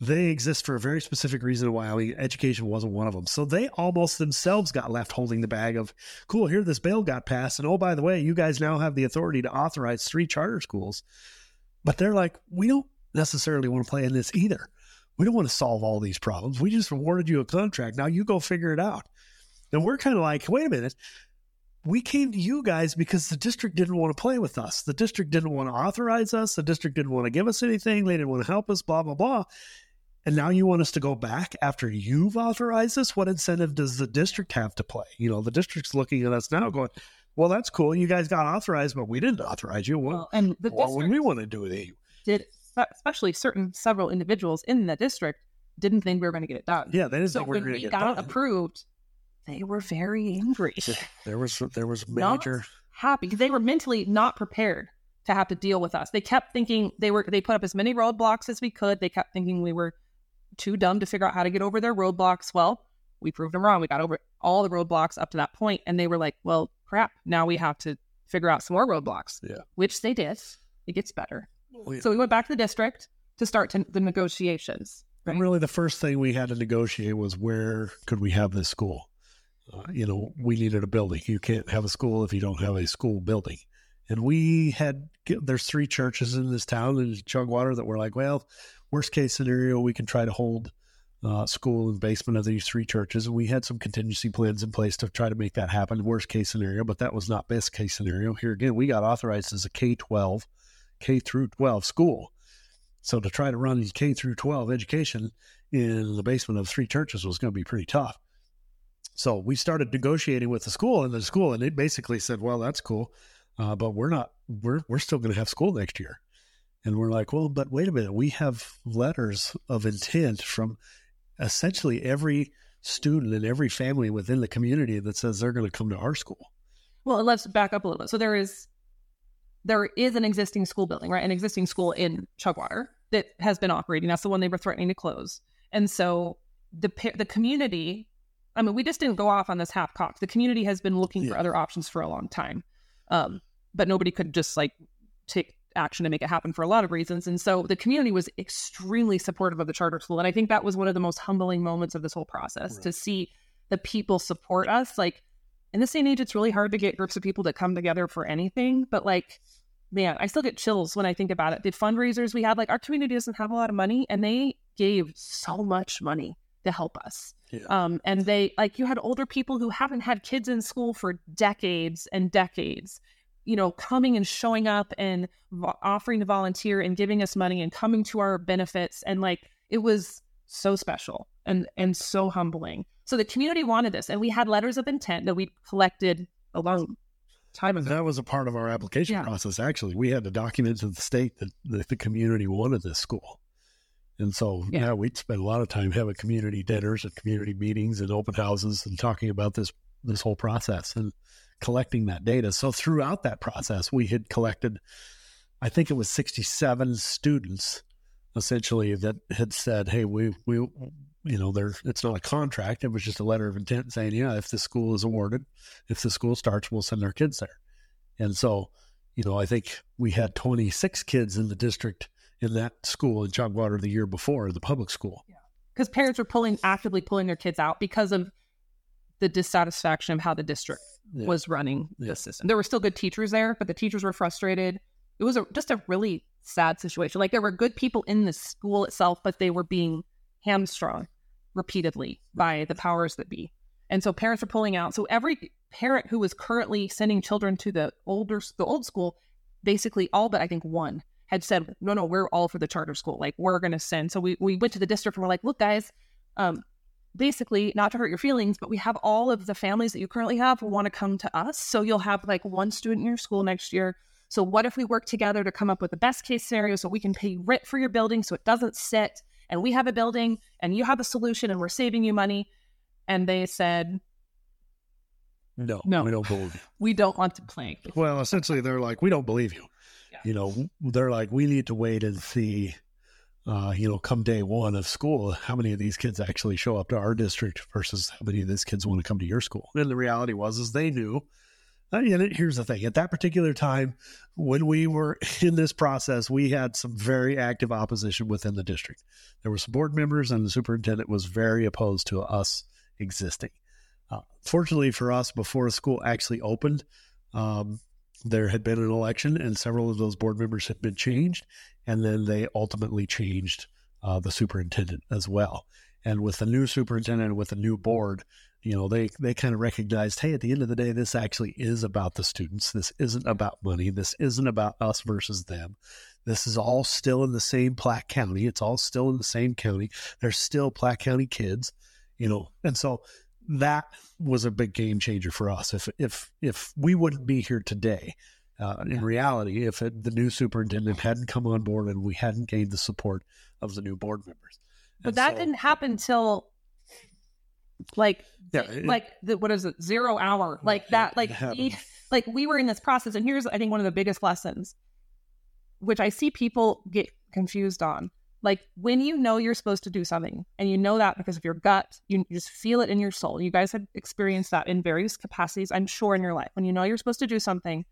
They exist for a very specific reason why education wasn't one of them. So they almost themselves got left holding the bag of, cool, here this bill got passed. And oh, by the way, you guys now have the authority to authorize three charter schools. But they're like, we don't necessarily want to play in this either. We don't want to solve all these problems. We just awarded you a contract. Now you go figure it out. And we're kind of like, wait a minute. We came to you guys because the district didn't want to play with us. The district didn't want to authorize us. The district didn't want to give us anything. They didn't want to help us, blah, blah, blah. And now you want us to go back after you've authorized us? What incentive does the district have to play? You know, the district's looking at us now going, well, that's cool. You guys got authorized, but we didn't authorize you. Well, well and the what would we want to do with you? Did especially certain several individuals in the district didn't think we were going to get it done. Yeah, they didn't so think we were going to get got done. approved. They were very angry. There was there was major not happy because they were mentally not prepared to have to deal with us. They kept thinking they were they put up as many roadblocks as we could. They kept thinking we were too dumb to figure out how to get over their roadblocks. Well, we proved them wrong. We got over all the roadblocks up to that point, and they were like, "Well, crap! Now we have to figure out some more roadblocks." Yeah, which they did. It gets better. So we went back to the district to start to, the negotiations. Right? And really, the first thing we had to negotiate was where could we have this school? Uh, you know, we needed a building. You can't have a school if you don't have a school building. And we had there's three churches in this town in Chugwater that were like, well, worst case scenario, we can try to hold uh, school in the basement of these three churches. And we had some contingency plans in place to try to make that happen. Worst case scenario, but that was not best case scenario. Here again, we got authorized as a K twelve K through 12 school. So to try to run these K through 12 education in the basement of three churches was going to be pretty tough. So we started negotiating with the school and the school, and it basically said, "Well, that's cool, uh, but we're not. We're we're still going to have school next year." And we're like, "Well, but wait a minute. We have letters of intent from essentially every student and every family within the community that says they're going to come to our school." Well, let's back up a little bit. So there is there is an existing school building, right? An existing school in Chugwater that has been operating. That's the one they were threatening to close. And so the the community, I mean, we just didn't go off on this half cocked. The community has been looking yeah. for other options for a long time, um, but nobody could just like take action to make it happen for a lot of reasons. And so the community was extremely supportive of the charter school, and I think that was one of the most humbling moments of this whole process right. to see the people support us. Like in this day and age, it's really hard to get groups of people to come together for anything. But like, man, I still get chills when I think about it. The fundraisers we had, like, our community doesn't have a lot of money, and they gave so much money to help us. Yeah. Um, and they like you had older people who haven't had kids in school for decades and decades, you know, coming and showing up and vo- offering to volunteer and giving us money and coming to our benefits, and like it was so special and and so humbling. So the community wanted this, and we had letters of intent that we collected a long time ago. That was a part of our application yeah. process. Actually, we had to document to the state that, that the community wanted this school. And so, yeah. we'd spend a lot of time having community dinners and community meetings and open houses and talking about this this whole process and collecting that data. So throughout that process, we had collected, I think it was 67 students essentially that had said, "Hey, we we you know, there it's not a contract. It was just a letter of intent saying, yeah, if the school is awarded, if the school starts, we'll send our kids there. And so, you know, I think we had 26 kids in the district in that school in Chugwater the year before, the public school. Yeah. Because parents were pulling actively pulling their kids out because of the dissatisfaction of how the district Yeah. was running Yeah. the system. There were still good teachers there, but the teachers were frustrated. It was a, just a really sad situation. Like there were good people in the school itself, but they were being hamstrung repeatedly by the powers that be. And so parents are pulling out. So every parent who was currently sending children to the older the old school, basically all but I think one had said, no, no, we're all for the charter school. Like we're going to send. So we, we went to the district and we're like, look, guys, um, basically not to hurt your feelings, but we have all of the families that you currently have want to come to us. So you'll have like one student in your school next year. So what if we work together to come up with the best case scenario so we can pay rent for your building so it doesn't sit and we have a building and you have a solution and we're saving you money. And they said, No, No. we don't believe you. we don't want to play. Well, essentially, they're like, we don't believe you. Yeah. You know, they're like, we need to wait and see, uh, you know, come day one of school, how many of these kids actually show up to our district versus how many of these kids want to come to your school. And the reality was, is they knew. Uh, And here's the thing: at that particular time, when we were in this process, we had some very active opposition within the district. There were some board members, and the superintendent was very opposed to us existing. Uh, fortunately for us, before a school actually opened, um, there had been an election, and several of those board members had been changed, and then they ultimately changed uh, the superintendent as well. And with the new superintendent, with the new board, you know, they they kind of recognized, hey, at the end of the day, this actually is about the students. This isn't about money. This isn't about us versus them. This is all still in the same Platte County. It's all still in the same county. There's still Platte County kids, you know, and so that was a big game changer for us. If if if we wouldn't be here today, uh, in reality, if it, the new superintendent hadn't come on board and we hadn't gained the support of the new board members, But And that so- didn't happen till like Yeah, like the, what is it? Zero hour like that like we, like we were in this process and here's i think one of the biggest lessons which i see people get confused on. Like when you know you're supposed to do something and you know that because of your gut you, you just feel it in your soul. You guys had experienced that in various capacities i'm sure in your life. When you know you're supposed to do something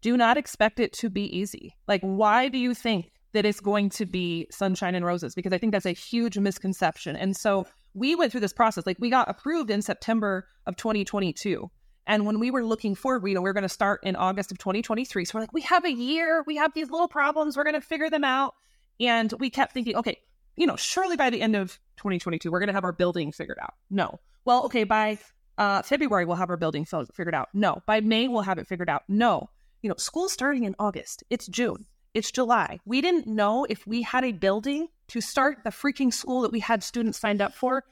do not expect it to be easy. Like why do you think that it's going to be sunshine and roses? Because i think that's a huge misconception. And so we went through this process. Like we got approved in september of 2022 and when we were looking forward we, you know we were going to start in august of 2023 so we're like we have a year. We have these little problems. We're going to figure them out. And we kept thinking okay you know surely by the end of 2022 we're going to have our building figured out. No. Well okay by uh, february we'll have our building fi- figured out. No. By may we'll have it figured out. No. You know school's starting in august. It's june it's July. We didn't know if we had a building to start the freaking school that we had students signed up for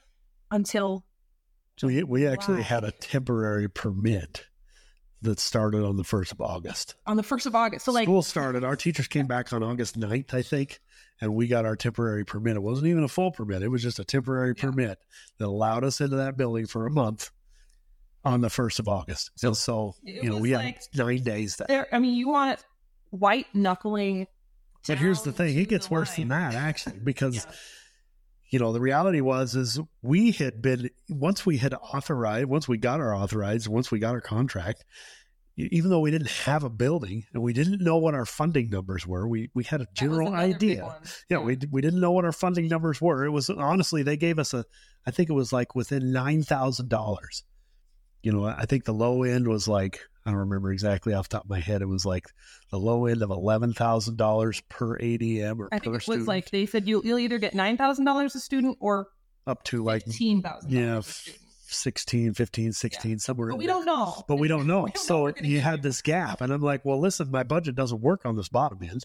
until we we actually July. had a temporary permit that started on the first of August. on the 1st of August. So, like, School started. Our teachers came back on August 9th, I think, and we got our temporary permit. It wasn't even a full permit. It was just a temporary Yeah. permit that allowed us into that building for a month on the 1st of August. So, so It you know, we like- had nine days there. there, I mean, you want white knuckling. But here's the thing, it gets worse than that actually, because Yeah. you know, the reality was is we had been once we had authorized, once we got our authorized, once we got our contract, even though we didn't have a building and we didn't know what our funding numbers were, we we had a general idea. one. Yeah, we we didn't know what our funding numbers were. It was honestly they gave us a, I think it was like within nine thousand dollars. You know, I think the low end was like I don't remember exactly off the top of my head. It was like the low end of eleven thousand dollars per ADM or I per think it was student, like they said you, you'll either get $9,000 a student or up to like 15000 yeah, a f- student. 16, 15, 16, somewhere. But we don't know. But we don't know. We don't so what you had this gap. And I'm like, well, listen, my budget doesn't work on this bottom end,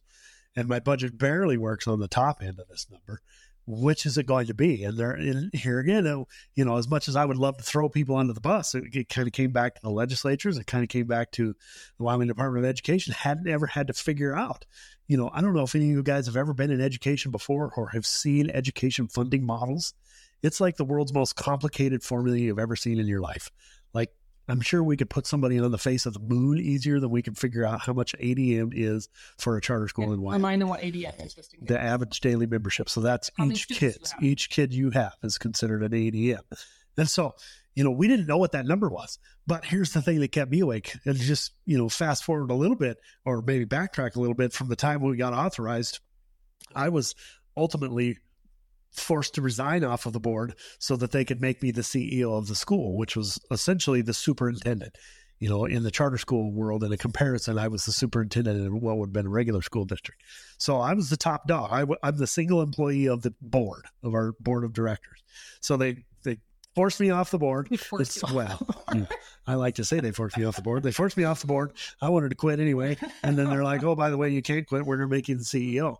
and my budget barely works on the top end of this number. Which is it going to be? And there, and here again, uh, you know, as much as I would love to throw people under the bus, it, it kind of came back to the legislatures. It kind of came back to the Wyoming Department of Education. Hadn't ever had to figure out. You know, I don't know if any of you guys have ever been in education before or have seen education funding models. It's like the world's most complicated formula you've ever seen in your life. I'm sure we could put somebody on the face of the moon easier than we can figure out how much ADM is for a charter school in Wyoming. Remind them what ADM is just in case. The average daily membership. So that's How each kid. Each kid you have is considered an ADM. And so, you know, we didn't know what that number was. But here's the thing that kept me awake. And just, you know, fast forward a little bit or maybe backtrack a little bit from the time we got authorized. I was ultimately forced to resign off of the board so that they could make me the CEO of the school, which was essentially the superintendent. You know, in the charter school world, in a comparison, I was the superintendent in what would have been a regular school district. So I was the top dog. I, am the single employee of the board, of our board of directors. So they, they forced me off the board. Well, mm, I like to say they forced me off the board. They forced me off the board. I wanted to quit anyway. And then they're like, oh, by the way, you can't quit. We're going to make you the CEO.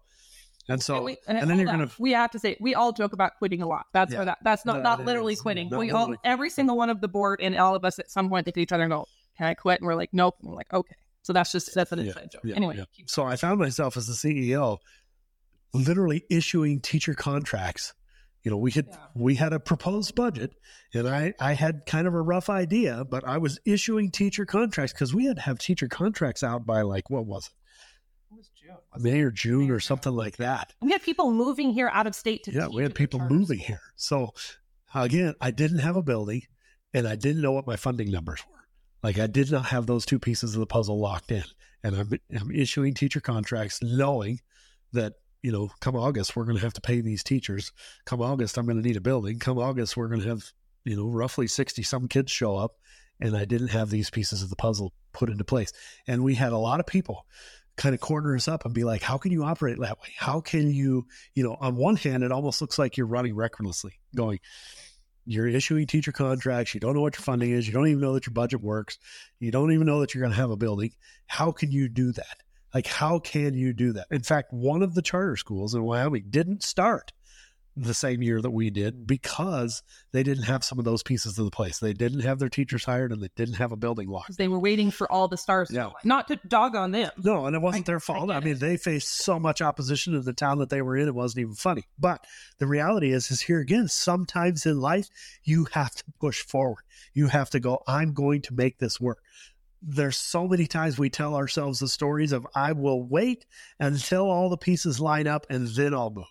And so, and, we, and, and then you're going to. We have to say, we all joke about quitting a lot. That's yeah, that. That's not not literally is. quitting. Not we literally. all, every single one of the board and all of us at some point look at each other and go, "Can I quit?" And we're like, "Nope." And we're like, "Okay." So that's just that's an yeah, inside joke. Yeah, anyway. So I found myself as the CEO, literally issuing teacher contracts. You know, we had we had a proposed budget, and I I had kind of a rough idea, but I was issuing teacher contracts because we had to have teacher contracts out by like what was it? May or June or something like that. We had people moving here out of state to yeah, we had people moving here. So again, I didn't have a building, and I didn't know what my funding numbers were. Like I did not have those two pieces of the puzzle locked in, and I'm, I'm issuing teacher contracts knowing that you know, come August we're going to have to pay these teachers. Come August I'm going to need a building. Come August we're going to have you know roughly sixty some kids show up, and I didn't have these pieces of the puzzle put into place. And we had a lot of people kind of corner us up and be like, how can you operate that way? How can you, you know, on one hand, it almost looks like you're running recklessly, going, you're issuing teacher contracts, you don't know what your funding is, you don't even know that your budget works, you don't even know that you're going to have a building. How can you do that? Like, how can you do that? In fact, one of the charter schools in Wyoming didn't start the same year that we did mm. because they didn't have some of those pieces of the place. They didn't have their teachers hired and they didn't have a building locked. They were waiting for all the stars. Yeah. Not to dog on them. No, and it wasn't I, their fault. I, I mean, it. they faced so much opposition in the town that they were in, it wasn't even funny. But the reality is, is here again, sometimes in life, you have to push forward. You have to go, I'm going to make this work there's so many times we tell ourselves the stories of I will wait until all the pieces line up and then I'll move.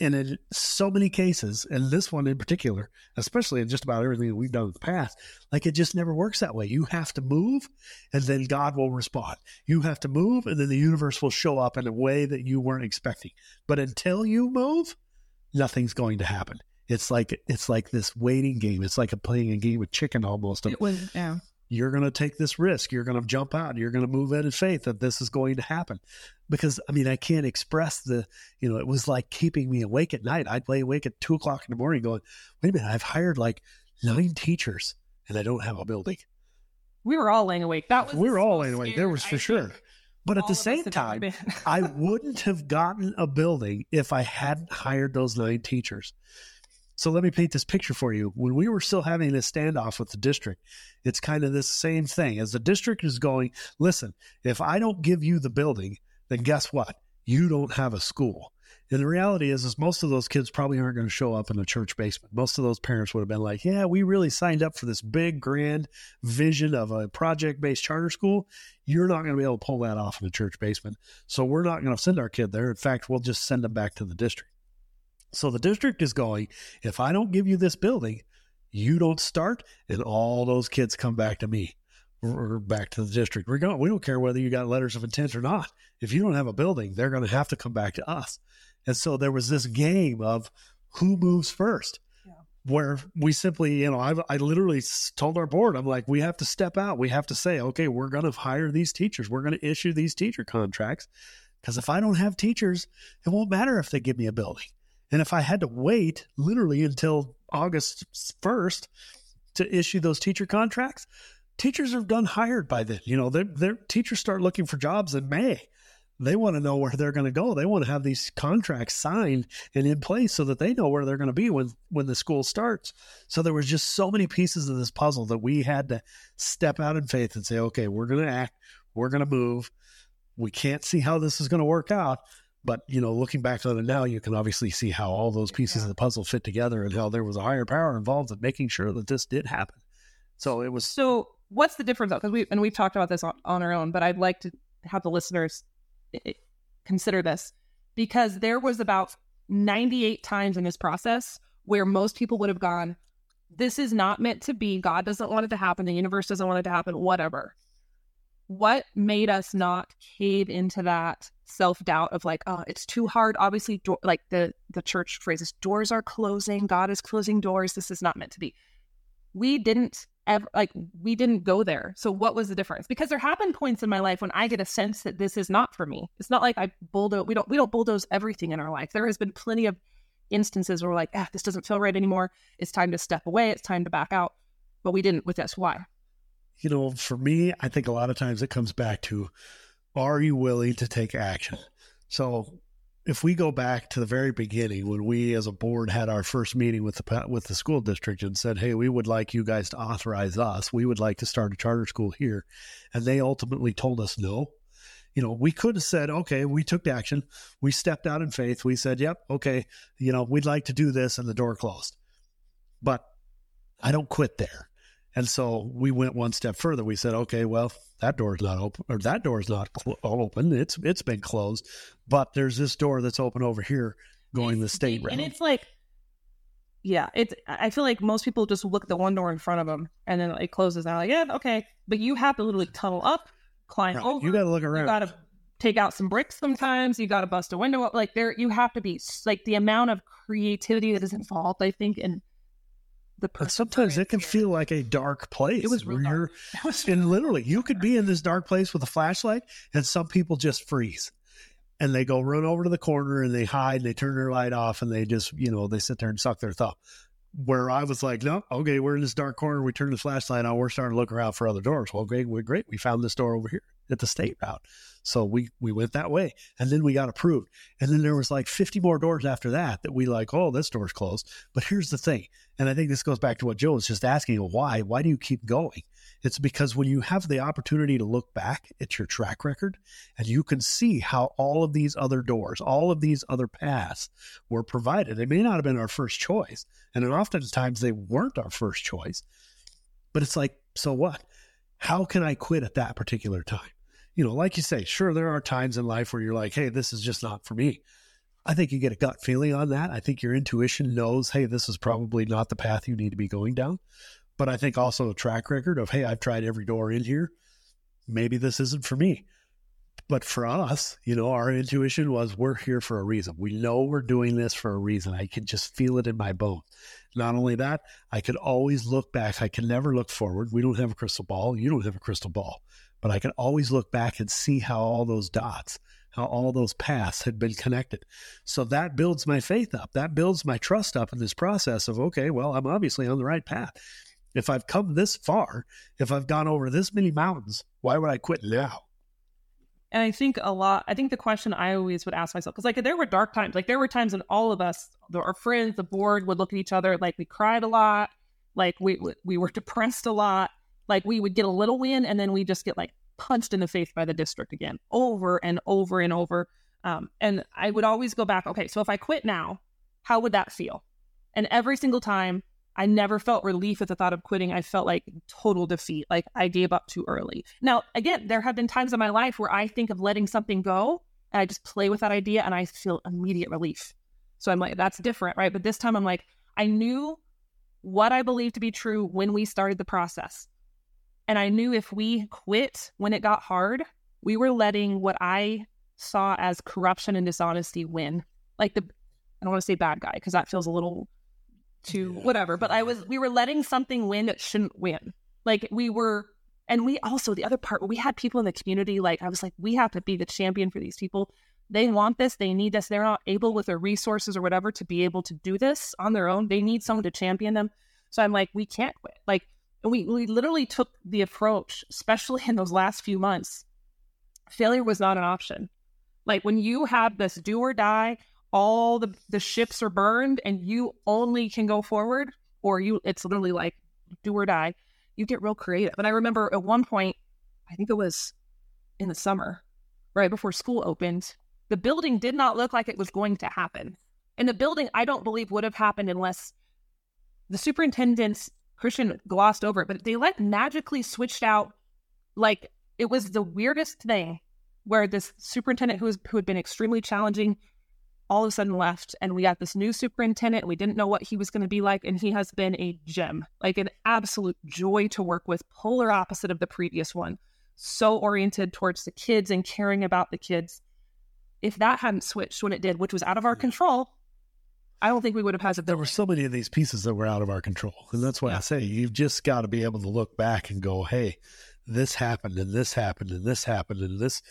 And in so many cases, and this one in particular, especially in just about everything that we've done in the past, like it just never works that way. You have to move and then God will respond. You have to move and then the universe will show up in a way that you weren't expecting. But until you move, nothing's going to happen. It's like it's like this waiting game. It's like a playing a game of chicken almost. It was, yeah you're going to take this risk. You're going to jump out. You're going to move out in faith that this is going to happen. Because, I mean, I can't express the, you know, it was like keeping me awake at night. I'd lay awake at two o'clock in the morning going, wait a minute, I've hired like nine teachers and I don't have a building. We were all laying awake. That was, we were all laying awake. There was for sure. But at the same time, I wouldn't have gotten a building if I hadn't hired those nine teachers. So let me paint this picture for you. When we were still having this standoff with the district, it's kind of this same thing. As the district is going, listen, if I don't give you the building, then guess what? You don't have a school. And the reality is, is most of those kids probably aren't going to show up in a church basement. Most of those parents would have been like, "Yeah, we really signed up for this big, grand vision of a project-based charter school. You're not going to be able to pull that off in a church basement, so we're not going to send our kid there. In fact, we'll just send them back to the district." So the district is going, if I don't give you this building, you don't start, and all those kids come back to me or back to the district. We're going, we don't care whether you got letters of intent or not. If you don't have a building, they're going to have to come back to us. And so there was this game of who moves first. Where we simply, you know, I, I literally told our board, I'm like, we have to step out. We have to say, okay, we're going to hire these teachers. We're going to issue these teacher contracts. Because if I don't have teachers, it won't matter if they give me a building. And if I had to wait literally until August 1st to issue those teacher contracts, teachers are done hired by then. You know, their teachers start looking for jobs in May. They want to know where they're going to go. They want to have these contracts signed and in place so that they know where they're going to be when when the school starts. So there was just so many pieces of this puzzle that we had to step out in faith and say, okay, we're going to act, we're going to move. We can't see how this is going to work out, but you know, looking back on it now, you can obviously see how all those pieces yeah. of the puzzle fit together, and how there was a higher power involved in making sure that this did happen. So it was. So what's the difference? Though? Because we and we've talked about this on, on our own, but I'd like to have the listeners consider this because there was about 98 times in this process where most people would have gone, "This is not meant to be. God doesn't want it to happen. The universe doesn't want it to happen. Whatever." What made us not cave into that self doubt of like, oh, it's too hard. Obviously, like the the church phrases doors are closing, God is closing doors. This is not meant to be. We didn't ever like we didn't go there. So what was the difference? Because there have been points in my life when I get a sense that this is not for me. It's not like I bulldoze we don't we don't bulldoze everything in our life. There has been plenty of instances where we're like, ah, this doesn't feel right anymore. It's time to step away, it's time to back out. But we didn't with this. Why? You know, for me, I think a lot of times it comes back to are you willing to take action? So if we go back to the very beginning when we as a board had our first meeting with the with the school district and said hey we would like you guys to authorize us. We would like to start a charter school here. And they ultimately told us no. You know we could have said okay we took action. We stepped out in faith. We said yep okay you know we'd like to do this and the door closed. But i don't quit there and so we went one step further. We said, okay, well, that door's not open, or that door's not cl- open. It's it's been closed, but there's this door that's open over here, going the state route. And it's like, yeah, it's. I feel like most people just look at the one door in front of them, and then it closes out. Like, yeah, okay, but you have to literally tunnel up, climb right. over. You got to look around. You got to take out some bricks. Sometimes you got to bust a window up. Like there, you have to be like the amount of creativity that is involved. I think in the sometimes it can feel like a dark place. It was real dark. Was and literally you could be in this dark place with a flashlight and some people just freeze. And they go run over to the corner and they hide and they turn their light off and they just, you know, they sit there and suck their thumb. Where I was like, no, okay, we're in this dark corner. We turn the flashlight on. We're starting to look around for other doors. Well, great, we're great. We found this door over here at the state route. So we we went that way, and then we got approved. And then there was like 50 more doors after that that we like, oh, this door's closed. But here's the thing, and I think this goes back to what Jill was just asking: why? Why do you keep going? It's because when you have the opportunity to look back at your track record and you can see how all of these other doors, all of these other paths were provided. They may not have been our first choice, and oftentimes they weren't our first choice. But it's like, so what? How can I quit at that particular time? You know, like you say, sure, there are times in life where you're like, hey, this is just not for me. I think you get a gut feeling on that. I think your intuition knows, hey, this is probably not the path you need to be going down. But I think also a track record of, hey, I've tried every door in here. Maybe this isn't for me. But for us, you know, our intuition was we're here for a reason. We know we're doing this for a reason. I can just feel it in my bones. Not only that, I could always look back. I can never look forward. We don't have a crystal ball. You don't have a crystal ball but I can always look back and see how all those dots, how all those paths had been connected. So that builds my faith up. That builds my trust up in this process of, okay, well, I'm obviously on the right path. If I've come this far, if I've gone over this many mountains, why would I quit now? And I think a lot, I think the question I always would ask myself, because like there were dark times, like there were times when all of us, our friends, the board would look at each other, like we cried a lot, like we, we were depressed a lot like we would get a little win and then we just get like punched in the face by the district again over and over and over. Um, and I would always go back, okay, so if I quit now, how would that feel? And every single time, I never felt relief at the thought of quitting. I felt like total defeat, like I gave up too early. Now, again, there have been times in my life where I think of letting something go and I just play with that idea and I feel immediate relief. So I'm like, that's different, right? But this time I'm like, I knew what I believed to be true when we started the process. And I knew if we quit when it got hard, we were letting what I saw as corruption and dishonesty win. Like the, I don't want to say bad guy because that feels a little too whatever, but I was, we were letting something win that shouldn't win. Like we were, and we also, the other part, where we had people in the community, like I was like, we have to be the champion for these people. They want this, they need this. They're not able with their resources or whatever to be able to do this on their own. They need someone to champion them. So I'm like, we can't quit. Like we, we literally took the approach, especially in those last few months. Failure was not an option. Like when you have this do or die, all the, the ships are burned and you only can go forward, or you it's literally like do or die, you get real creative. And I remember at one point, I think it was in the summer, right before school opened, the building did not look like it was going to happen. And the building, I don't believe, would have happened unless the superintendent's Christian glossed over it, but they like magically switched out. Like it was the weirdest thing where this superintendent who was who had been extremely challenging all of a sudden left and we got this new superintendent we didn't know what he was going to be like and he has been a gem like an absolute joy to work with polar opposite of the previous one so oriented towards the kids and caring about the kids if that hadn't switched when it did which was out of our mm-hmm. control I don't think we would have had it. there were so many of these pieces that were out of our control. And that's why Yeah. I say you've just got to be able to look back and go, hey, this happened and this happened and this happened and this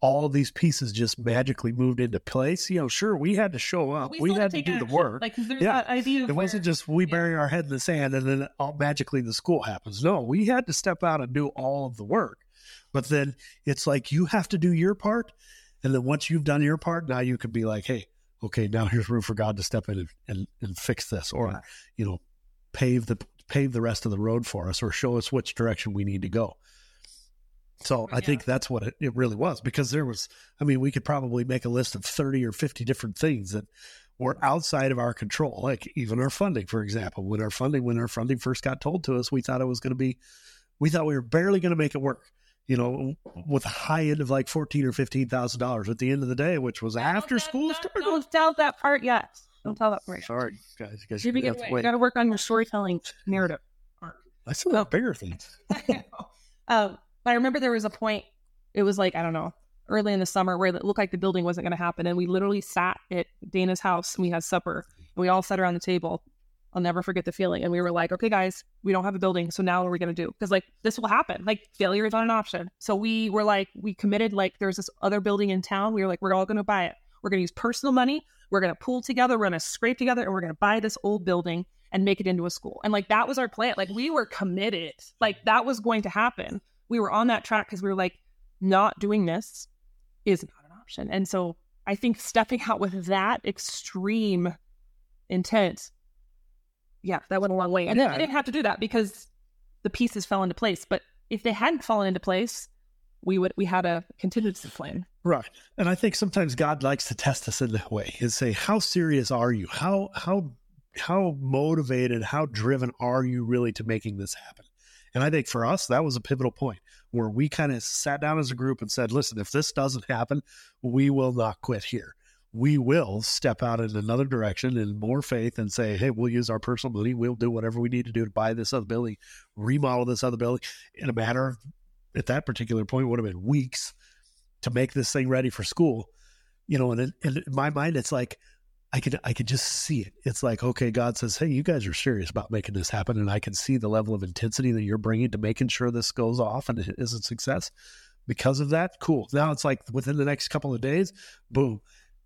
all of these pieces just magically moved into place. You know, sure, we had to show up. We, still had to take do the work. Like, there's Yeah. that idea of it wasn't just we yeah. bury our head in the sand and then all magically the school happens. No, we had to step out and do all of the work. But then it's like you have to do your part. And then once you've done your part, now you can be like, hey, okay, now here's room for God to step in and, and, and fix this or, Yeah. you know, pave the pave the rest of the road for us or show us which direction we need to go. So I think that's what it, it really was because there was, I mean, we could probably make a list of 30 or 50 different things that were outside of our control, like even our funding, for example. When our funding, when our funding first got told to us, we thought it was going to be, we thought we were barely going to make it work. You know, with a high end of like fourteen or fifteen thousand dollars at the end of the day, which was after Don't- school don't- started. Don't tell that part yet. Don't tell that part. Sorry, guys, guys, You're you beginning, have to you got to work on your storytelling narrative. I still have bigger things. um, but I remember there was a point. It was like I don't know, early in the summer where it looked like the building wasn't going to happen, and we literally sat at Dana's house and we had supper, and we all sat around the table. I'll never forget the feeling, and we were like, "Okay, guys, we don't have a building, so now what are we going to do? Because like this will happen. Like failure is not an option." So we were like, we committed. Like there's this other building in town. We were like, we're all going to buy it. We're going to use personal money. We're going to pool together. We're going to scrape together, and we're going to buy this old building and make it into a school. And like that was our plan. Like we were committed. Like that was going to happen. We were on that track because we were like, not doing this is not an option. And so I think stepping out with that extreme intent, yeah, that went a long way. And Yeah. I didn't have to do that because the pieces fell into place. But if they hadn't fallen into place, we would we had a contingency plan. Right. And I think sometimes God likes to test us in that way and say, how serious are you? How how how motivated, how driven are you really to making this happen? And I think for us, that was a pivotal point where we kind of sat down as a group and said, listen, if this doesn't happen, we will not quit here. We will step out in another direction in more faith and say, hey, we'll use our personal money. We'll do whatever we need to do to buy this other building, remodel this other building in a matter of, at that particular point, would have been weeks to make this thing ready for school. You know, and in, and in my mind, it's like, I could I could just see it. It's like, okay, God says, hey, you guys are serious about making this happen, and I can see the level of intensity that you're bringing to making sure this goes off and it is a success. Because of that, cool. Now it's like within the next couple of days, boom,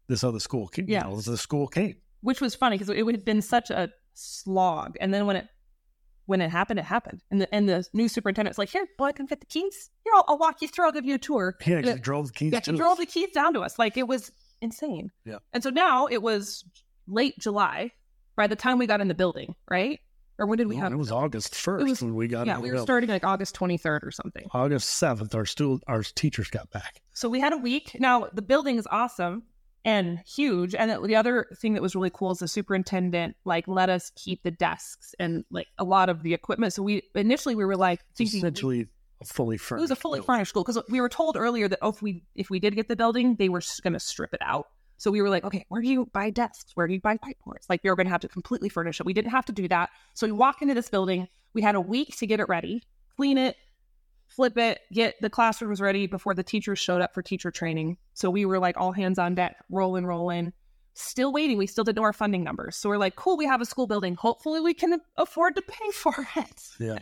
this other school, came, Yeah. you know, the school came. which was funny because it would have been such a slog. And then when it when it happened, it happened. And the and the new superintendent's like, "Here, boy, I can fit the keys. Here, I'll, I'll walk you through. I'll give you a tour." He actually Yeah. drove the keys. Yeah, he us. drove the keys down to us. Like it was insane. Yeah. And so now it was late July by the time we got in the building, right? Or when did we No, have it was August first was- when we got Yeah, in we were building. starting like August 23rd or something. August seventh. Our stool, our teachers got back. So we had a week. Now the building is awesome and huge. And the other thing that was really cool is the superintendent like let us keep the desks and like a lot of the equipment. So we initially we were like thinking Essentially, a fully furnished. it was a fully building. furnished school because we were told earlier that oh, if we if we did get the building, they were going to strip it out. So we were like, okay, where do you buy desks? Where do you buy whiteboards? Like we were going to have to completely furnish it. We didn't have to do that. So we walk into this building. We had a week to get it ready, clean it, flip it, get the classrooms ready before the teachers showed up for teacher training. So we were like all hands on deck, rolling, rolling. Still waiting. We still didn't know our funding numbers. So we're like, cool, we have a school building. Hopefully we can afford to pay for it. Yeah.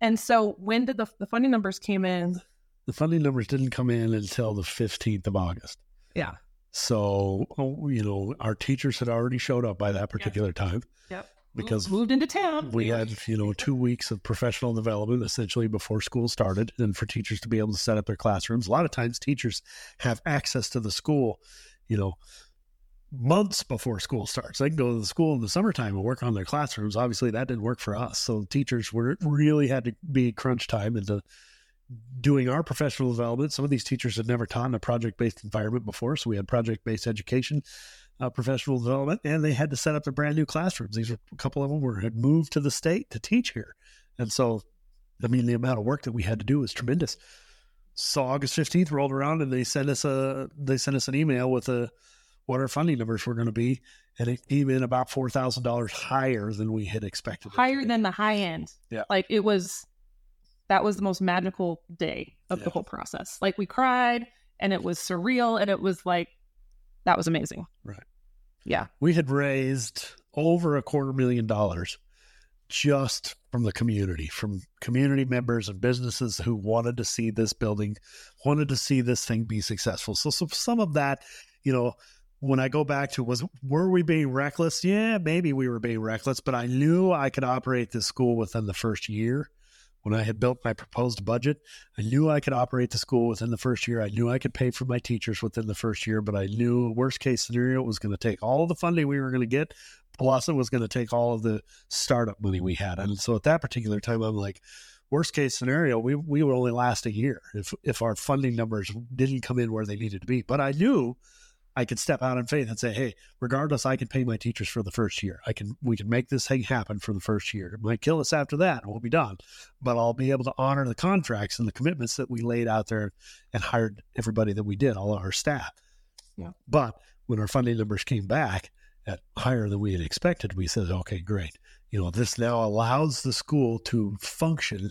And so when did the, the funding numbers came in? The funding numbers didn't come in until the 15th of August. Yeah. So, you know, our teachers had already showed up by that particular time Yep. Because moved into town. we had, you know, two weeks of professional development essentially before school started and for teachers to be able to set up their classrooms. A lot of times teachers have access to the school, you know, months before school starts. They can go to the school in the summertime and work on their classrooms. Obviously, that didn't work for us. So teachers were really had to be crunch time into doing our professional development. Some of these teachers had never taught in a project based environment before, so we had project based education. Uh, professional development, and they had to set up their brand new classrooms. These were a couple of them were had moved to the state to teach here, and so, I mean, the amount of work that we had to do was tremendous. So August fifteenth rolled around, and they sent us a they sent us an email with a what our funding numbers were going to be, and it came in about four thousand dollars higher than we had expected. higher than the high end. Yeah. Like it was that was the most magical day of Yeah. the whole process. Like we cried and it was surreal and it was like that was amazing. Right. Yeah. We had raised over a quarter million dollars just from the community, from community members and businesses who wanted to see this building, wanted to see this thing be successful. So, so some of that, you know, when I go back to was were we being reckless? Yeah, maybe we were being reckless, but I knew I could operate this school within the first year. When I had built my proposed budget, I knew I could operate the school within the first year. I knew I could pay for my teachers within the first year, but I knew worst case scenario was going to take all the funding we were going to get, plus it was going to take all of the startup money we had. And so at that particular time, I'm like, worst case scenario, we we would only last a year if if our funding numbers didn't come in where they needed to be. But I knew I could step out in faith and say, hey, regardless, I can pay my teachers for the first year. I can we can make this thing happen for the first year. It might kill us after that, and we'll be done. But I'll be able to honor the contracts and the commitments that we laid out there and hired everybody that we did, all of our staff. Yeah. But when our funding numbers came back at higher than we had expected, we said, okay, great. You know, this now allows the school to function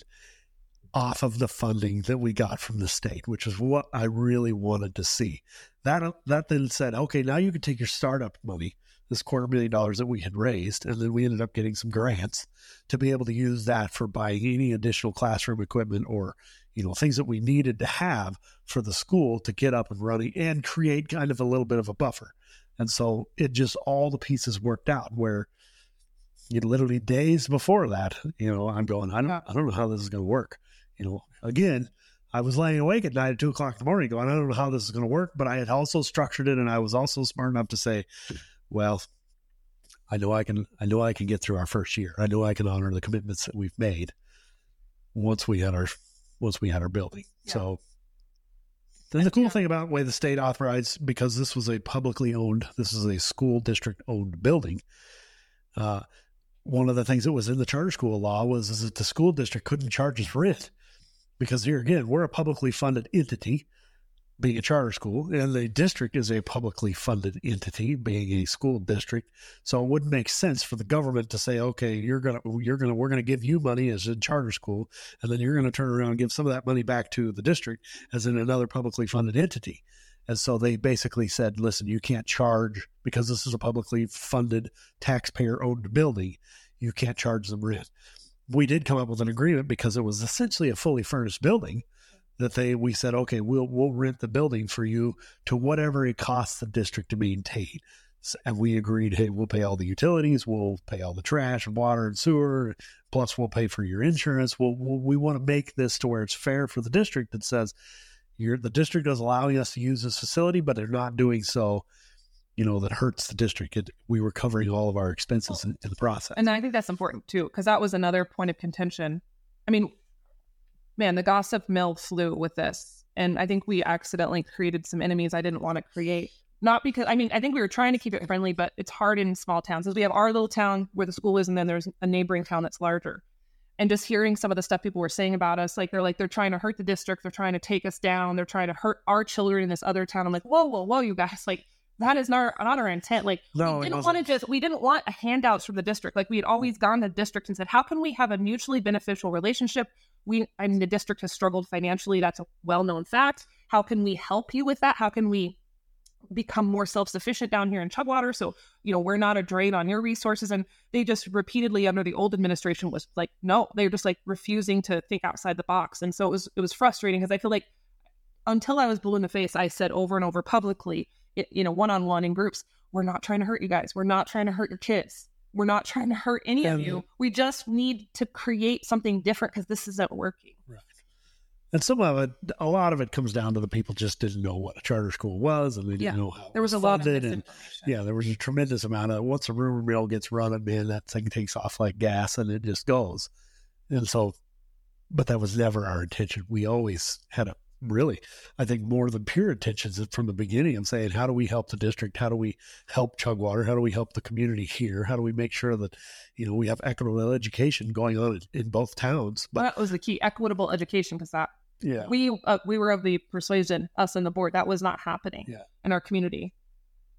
off of the funding that we got from the state, which is what I really wanted to see. That that then said, okay, now you can take your startup money, this quarter million dollars that we had raised, and then we ended up getting some grants to be able to use that for buying any additional classroom equipment or you know things that we needed to have for the school to get up and running and create kind of a little bit of a buffer. And so it just all the pieces worked out where literally days before that, you know, I'm going, I don't, I don't know how this is going to work. You know, again, I was laying awake at night at two o'clock in the morning going, I don't know how this is going to work, but I had also structured it and I was also smart enough to say, well, I know I can, I know I can get through our first year. I know I can honor the commitments that we've made once we had our, once we had our building. Yeah. So then the cool Yeah. thing about the way the state authorized, because this was a publicly owned, this is a school district owned building. Uh, one of the things that was in the charter school law was is that the school district couldn't charge us rent because here again we're a publicly funded entity being a charter school and the district is a publicly funded entity being a school district. So it wouldn't make sense for the government to say okay you're gonna you're gonna we're gonna give you money as a charter school and then you're gonna turn around and give some of that money back to the district as in another publicly funded entity. And so they basically said listen you can't charge because this is a publicly funded taxpayer owned building you can't charge them rent we did come up with an agreement because it was essentially a fully furnished building that they we said okay we'll we'll rent the building for you to whatever it costs the district to maintain. S- and we agreed hey we'll pay all the utilities we'll pay all the trash and water and sewer plus we'll pay for your insurance. We'll, we'll we want to make this to where it's fair for the district that says the district is allowing us to use this facility but they're not doing so you know that hurts the district it, we were covering all of our expenses in, in the process And I think that's important too, because that was another point of contention. I mean, man, the gossip mill flew with this. And I think we accidentally created some enemies I didn't want to create. Not because, I mean, I think we were trying to keep it friendly, but it's hard in small towns. Because we have our little town where the school is, and then there's a neighboring town that's larger. And just hearing some of the stuff people were saying about us, like they're like, they're trying to hurt the district, they're trying to take us down, they're trying to hurt our children in this other town. I'm like, whoa, whoa, whoa, you guys, like, that is not, not our intent. Like, No, we didn't want to just we didn't want handouts from the district. Like we had always mm. gone to the district and said how can we have a mutually beneficial relationship? We i mean the district has struggled financially. That's a well-known fact. How can we help you with that? How can we become more self-sufficient down here in chugwater? So you know we're not a drain on your resources. And they just repeatedly under the old administration was like no they're just like refusing to think outside the box. And so it was it was frustrating because i feel like until I was blue in the face, I said over and over publicly, you know, one on one in groups, we're not trying to hurt you guys. We're not trying to hurt your kids. We're not trying to hurt any of you. We just need to create something different because this isn't working. Right. And some of it, a lot of it comes down to the people just didn't know what a charter school was and they didn't Yeah. know how There was a lot of funded and yeah, there was a tremendous amount of once a rumor mill gets running, man, that thing takes off like gas and it just goes. And so, but that was never our intention. We always had a really, I think, more than pure intentions from the beginning of saying, how do we help the district? How do we help Chugwater? How do we help the community here? How do we make sure that, you know, we have equitable education going on in, both towns? But But that was the key equitable education because that yeah, we uh, we were of the persuasion us and the board that was not happening Yeah. in our community.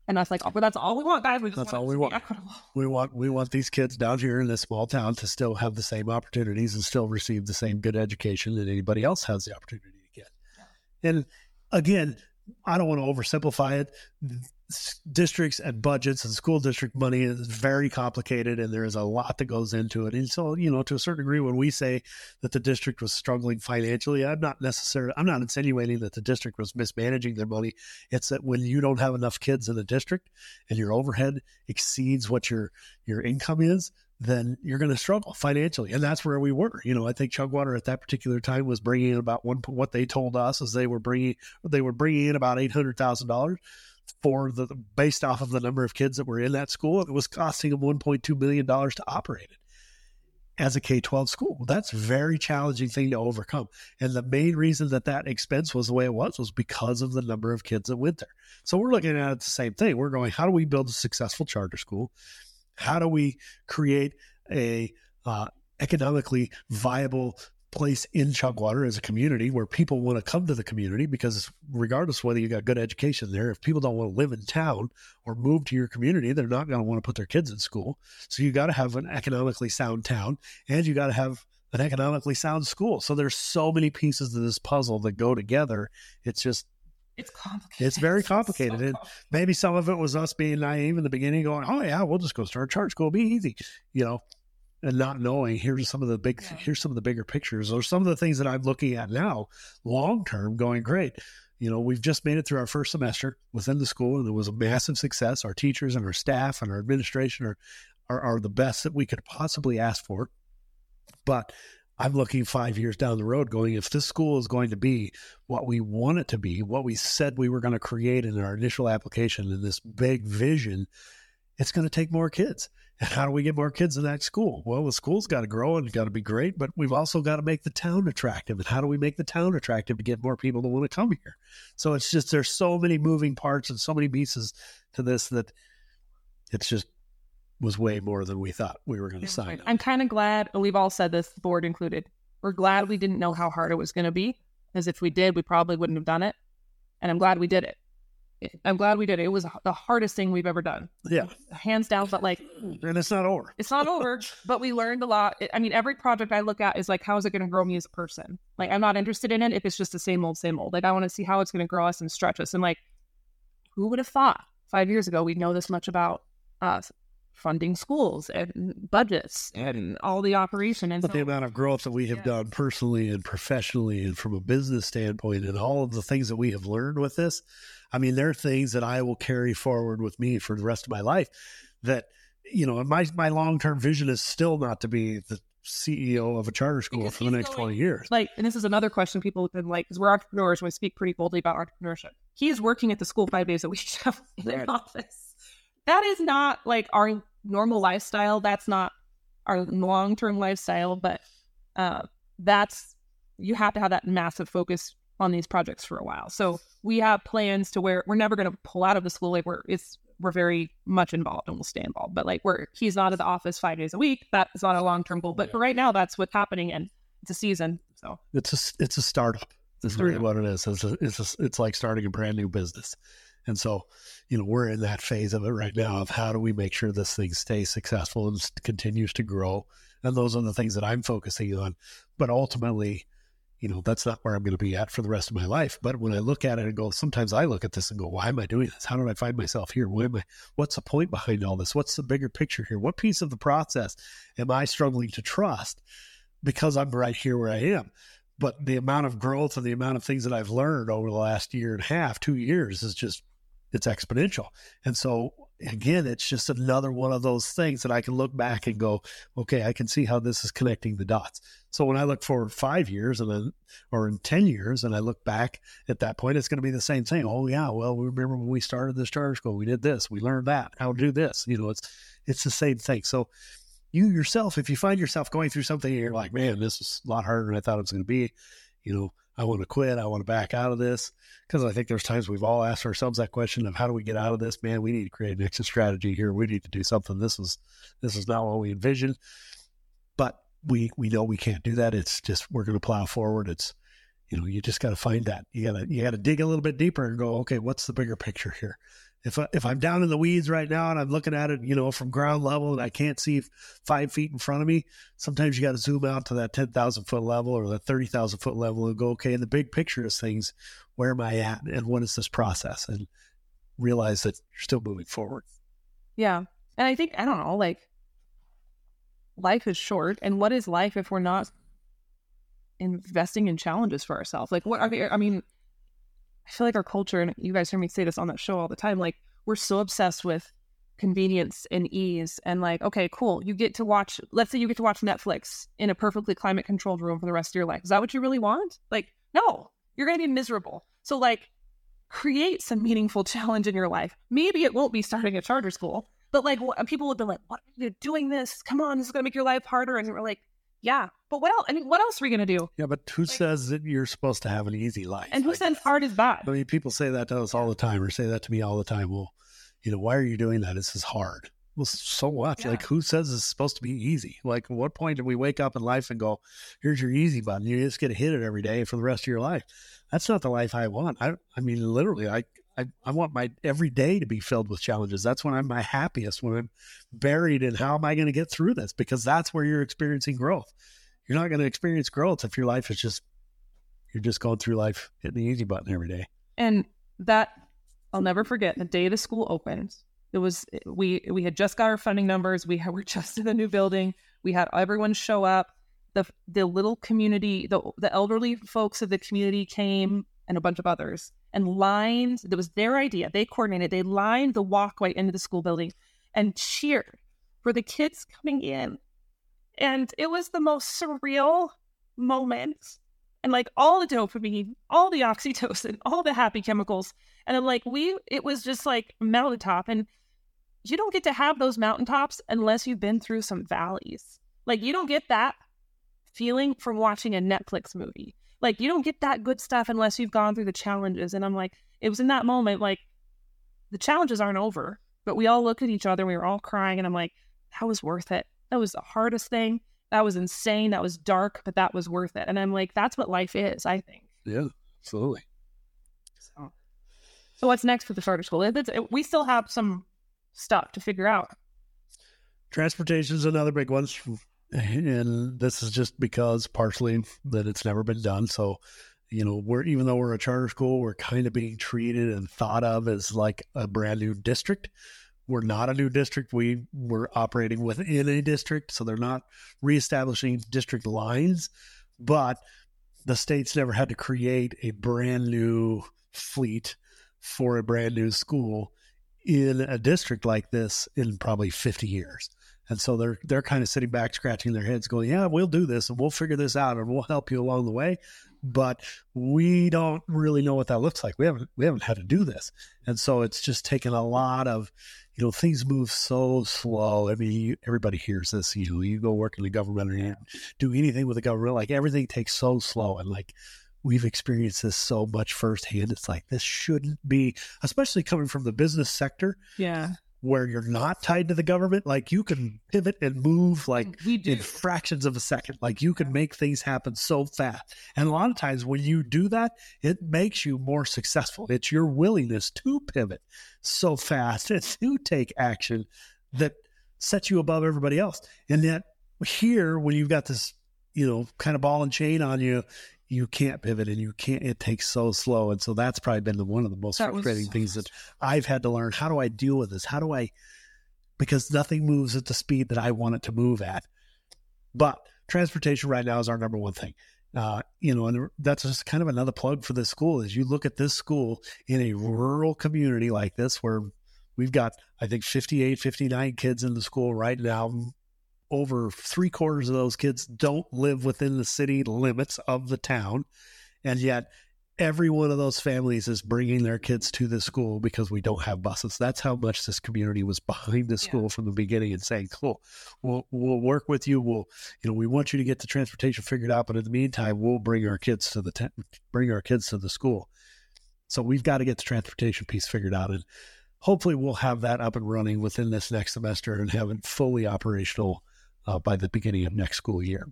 And that's like, oh, but that's all we want, guys. We just That's want all we want. Equitable. we want we want these kids down here in this small town to still have the same opportunities and still receive the same good education that anybody else has the opportunity. And again, I don't want to oversimplify it. districts and budgets and school district money is very complicated and there is a lot that goes into it. And so, you know, to a certain degree, when we say that the district was struggling financially, I'm not necessarily, I'm not insinuating that the district was mismanaging their money. It's that when you don't have enough kids in the district and your overhead exceeds what your, your income is, then you're going to struggle financially. And that's where we were. You know, I think Chugwater at that particular time was bringing in about one, what they told us is they were bringing, they were bringing in about $800,000 for the based off of the number of kids that were in that school. It was costing them $1.2 million to operate it as a K 12 school. That's a very challenging thing to overcome. And the main reason that that expense was the way it was was because of the number of kids that went there. So we're looking at it the same thing. We're going, how do we build a successful charter school? How do we create a uh, economically viable place in Chugwater as a community where people want to come to the community because regardless whether you got good education there, if people don't want to live in town or move to your community, they're not going to want to put their kids in school. So you got to have an economically sound town and you got to have an economically sound school. So there's so many pieces of this puzzle that go together. It's just it's complicated. It's very complicated. So and maybe some of it was us being naive in the beginning, going, "Oh yeah, we'll just go start charter school, be easy," you know and not knowing here's some of the big yeah. here's some of the bigger pictures or some of the things that I'm looking at now long term going great you know we've just made it through our first semester within the school and it was a massive success our teachers and our staff and our administration are are, are the best that we could possibly ask for but I'm looking five years down the road going, if this school is going to be what we want it to be, what we said we were going to create in our initial application in this big vision, it's going to take more kids. And how do we get more kids in that school? Well, the school's got to grow and got to be great, but we've also got to make the town attractive. And how do we make the town attractive to get more people to want to come here? So it's just there's so many moving parts and so many pieces to this that it's just was way more than we thought we were going to sign. I'm kind of glad we've all said this, board included. We're glad we didn't know how hard it was going to be, because if we did, we probably wouldn't have done it. And I'm glad we did it. I'm glad we did it. It was the hardest thing we've ever done. Yeah. Hands down, but like and it's not over. It's not over, but we learned a lot. I mean, every project I look at is like how is it going to grow me as a person? Like I'm not interested in it if it's just the same old same old. Like I want to see how it's going to grow us and stretch us and like who would have thought 5 years ago we'd know this much about us funding schools and budgets and all the operation and but so, the amount of growth that we have yeah. done personally and professionally and from a business standpoint and all of the things that we have learned with this I mean, there are things that I will carry forward with me for the rest of my life that, you know, my, my long term vision is still not to be the CEO of a charter school because for the next going, 20 years. Like, and this is another question people have been like, because we're entrepreneurs, we speak pretty boldly about entrepreneurship. He is working at the school five days a week in their office. That is not like our normal lifestyle. That's not our long term lifestyle, but uh, that's, you have to have that massive focus on these projects for a while. So we have plans to where we're never going to pull out of the school. Like we're it's we're very much involved and we'll stay involved. But like we're he's not at the office five days a week. That is not a long term goal. But yeah. for right now, that's what's happening, and it's a season. So it's a it's a startup. That's really what it is. It's a, it's a, it's like starting a brand new business. And so, you know, we're in that phase of it right now of how do we make sure this thing stays successful and continues to grow. And those are the things that I'm focusing on. But ultimately, you know, that's not where I'm going to be at for the rest of my life. But when I look at it and go, sometimes I look at this and go, why am I doing this? How did I find myself here? What am I, what's the point behind all this? What's the bigger picture here? What piece of the process am I struggling to trust because I'm right here where I am? But the amount of growth and the amount of things that I've learned over the last year and a half, two years is just, it's exponential. And so again, it's just another one of those things that I can look back and go, okay, I can see how this is connecting the dots. So when I look forward five years and then, or in 10 years, and I look back at that point, it's going to be the same thing. Oh yeah. Well, we remember when we started this charter school, we did this, we learned that, how to do this, you know, it's, it's the same thing. So you yourself, if you find yourself going through something and you're like, man, this is a lot harder than I thought it was going to be, you know, I want to quit. I want to back out of this. Because I think there's times we've all asked ourselves that question of how do we get out of this? Man, we need to create an exit strategy here. We need to do something. This is this is not what we envisioned. But we we know we can't do that. It's just we're going to plow forward. It's you know you just got to find that. You got to you got to dig a little bit deeper and go, okay, what's the bigger picture here? If I, if I'm down in the weeds right now and I'm looking at it, you know, from ground level and I can't see five feet in front of me, sometimes you got to zoom out to that ten thousand foot level or that thirty thousand foot level and go, okay, in the big picture of things, where am I at and what is this process and realize that you're still moving forward. Yeah. And I think, I don't know, like life is short. And what is life if we're not investing in challenges for ourselves? Like, what are? I mean, I feel like our culture, and you guys hear me say this on that show all the time, like, we're so obsessed with convenience and ease and like okay cool you get to watch let's say you get to watch netflix in a perfectly climate controlled room for the rest of your life. Is that what you really want? Like no you're going to be miserable. So like create some meaningful challenge in your life. Maybe it won't be starting a charter school but like people have been like what are you doing this? Come on this is going to make your life harder. And we're like yeah but what else i mean what else are we going to do Yeah, but who Like- that that you're supposed to have an easy life? and who Like, said hard is bad I mean, people say that to us all the time, or say that to me all the time. Well, you know, why are you doing that? This is hard. Well, so what? Yeah. Like, who says it's supposed to be easy? Like, at what point do we wake up in life and go, "Here's your easy button. You just get to hit it every day for the rest of your life"? That's not the life I want. I, I mean, literally, I, I, I want my every day to be filled with challenges. That's when I'm my happiest. When I'm buried in how am I going to get through this? Because that's where you're experiencing growth. You're not going to experience growth if your life is just you're just going through life hitting the easy button every day. and that I'll never forget the day the school opened. It was we we had just got our funding numbers. We had, were just in the new building. We had everyone show up. The the little community, the the elderly folks of the community came, and a bunch of others, and lined. It was their idea. They coordinated. They lined the walkway into the school building, and cheered for the kids coming in. And it was the most surreal moment and like all the dopamine, all the oxytocin, all the happy chemicals. And I'm like, we, it was just like mountaintop. And you don't get to have those mountaintops unless you've been through some valleys. Like, you don't get that feeling from watching a Netflix movie. Like, you don't get that good stuff unless you've gone through the challenges. And I'm like, it was in that moment, like, the challenges aren't over, but we all looked at each other. We were all crying. And I'm like, that was worth it. That was the hardest thing. That was insane. That was dark, but that was worth it. And I'm like, that's what life is, I think. Yeah, absolutely. So, so what's next for the charter school? It- it's- we still have some stuff to figure out. Transportation is another big one. And this is just because partially that it's never been done. So, you know, we're even though we're a charter school, we're kind of being treated and thought of as like a brand new district. We're not a new district. We we're operating within a district, so they're not reestablishing district lines, but the state's never had to create a brand new fleet for a brand new school in a district like this in probably 50 years. And so they're they're kind of sitting back scratching their heads going, "Yeah, we'll do this and we'll figure this out and we'll help you along the way." But we don't really know what that looks like. We haven't we haven't had to do this. And so it's just taken a lot of you know, things move so slow. I mean, you, everybody hears this. You know, you go work in the government or you do anything with the government, like everything takes so slow. And like we've experienced this so much firsthand. It's like this shouldn't be, especially coming from the business sector Yeah, where you're not tied to the government. Like you can pivot and move like mm, we do. in fractions of a second. Like you can make things happen so fast. And a lot of times when you do that, it makes you more successful. It's your willingness to pivot so fast and to take action that sets you above everybody else. And yet here, when you've got this, you know, kind of ball and chain on you, you can't pivot and you can't, it takes so slow. And so that's probably been the, one of the most That frustrating so things that I've had to learn. How do I deal with this? How do I, because nothing moves at the speed that I want it to move at. But transportation right now is our number one thing. Uh, you know, and that's just kind of another plug for this school is you look at this school in a rural community like this where we've got, I think, 58, 59 kids in the school right now. Over three quarters of those kids don't live within the city limits of the town. And yet every one of those families is bringing their kids to this school because we don't have buses. That's how much this community was behind the school from the beginning and saying, "Cool, we'll we'll work with you. We'll you know we want you to get the transportation figured out, but in the meantime, we'll bring our kids to the te- bring our kids to the school." So we've got to get the transportation piece figured out, and hopefully we'll have that up and running within this next semester and have it fully operational uh, by the beginning of next school year.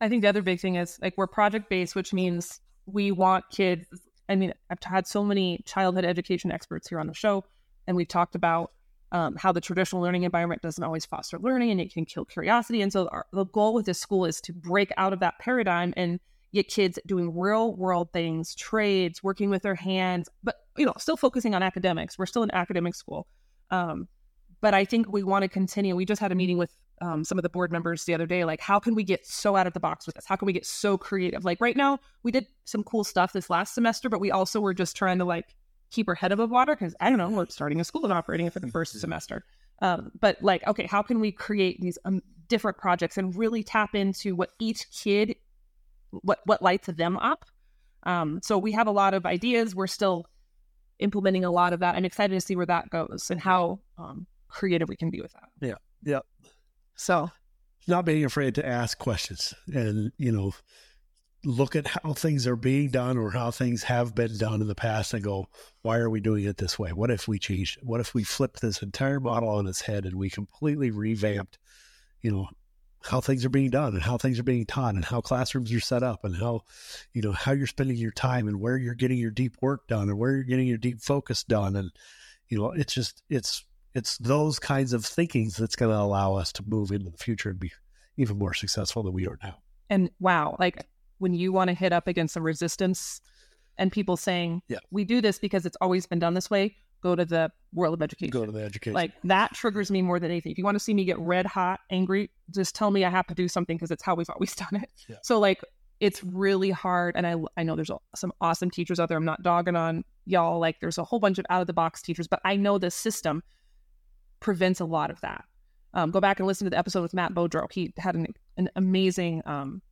I think the other big thing is like we're project based, which means we want kids. I mean, I've had so many childhood education experts here on the show, and we've talked about um, how the traditional learning environment doesn't always foster learning and it can kill curiosity. And so, our, the goal with this school is to break out of that paradigm and get kids doing real world things, trades, working with their hands, but you know, still focusing on academics. We're still an academic school. Um, but I think we want to continue. We just had a meeting with um, some of the board members the other day. Like, how can we get so out of the box with this? How can we get so creative? Like, right now, we did some cool stuff this last semester, but we also were just trying to like keep our head above water because I don't know, we're starting a school and operating it for the first semester. Um, but like, okay, how can we create these um, different projects and really tap into what each kid, what what lights them up? Um, so we have a lot of ideas. We're still implementing a lot of that. I'm excited to see where that goes and how um, creative we can be with that. Yeah. Yeah. So not being afraid to ask questions and, you know, look at how things are being done or how things have been done in the past and go, why are we doing it this way? What if we changed it? What if we flipped this entire model on its head and we completely revamped, you know, how things are being done and how things are being taught and how classrooms are set up and how, you know, how you're spending your time and where you're getting your deep work done and where you're getting your deep focus done. And, you know, it's just, it's, it's those kinds of thinkings that's going to allow us to move into the future and be even more successful than we are now. And wow, like when you want to hit up against some resistance and people saying, yeah. we do this because it's always been done this way, go to the world of education. Go to the education. Like that triggers me more than anything. If you want to see me get red hot, angry, just tell me I have to do something because it's how we've always done it. Yeah. So like it's really hard. And I, I know there's some awesome teachers out there. I'm not dogging on y'all. Like there's a whole bunch of out of the box teachers, but I know the system prevents a lot of that. Um, go back and listen to the episode with Matt Beaudreau. He had an, an amazing, um,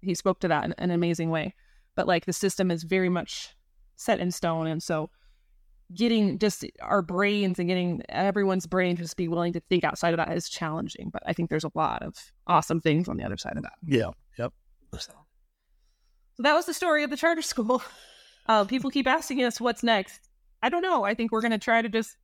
he spoke to that in, in an amazing way. But like the system is very much set in stone. And so getting just our brains and getting everyone's brain to just be willing to think outside of that is challenging. But I think there's a lot of awesome things on the other side of that. Yeah. Yep. So, so that was the story of the charter school. Uh, people keep asking us what's next. I don't know. I think we're going to try to just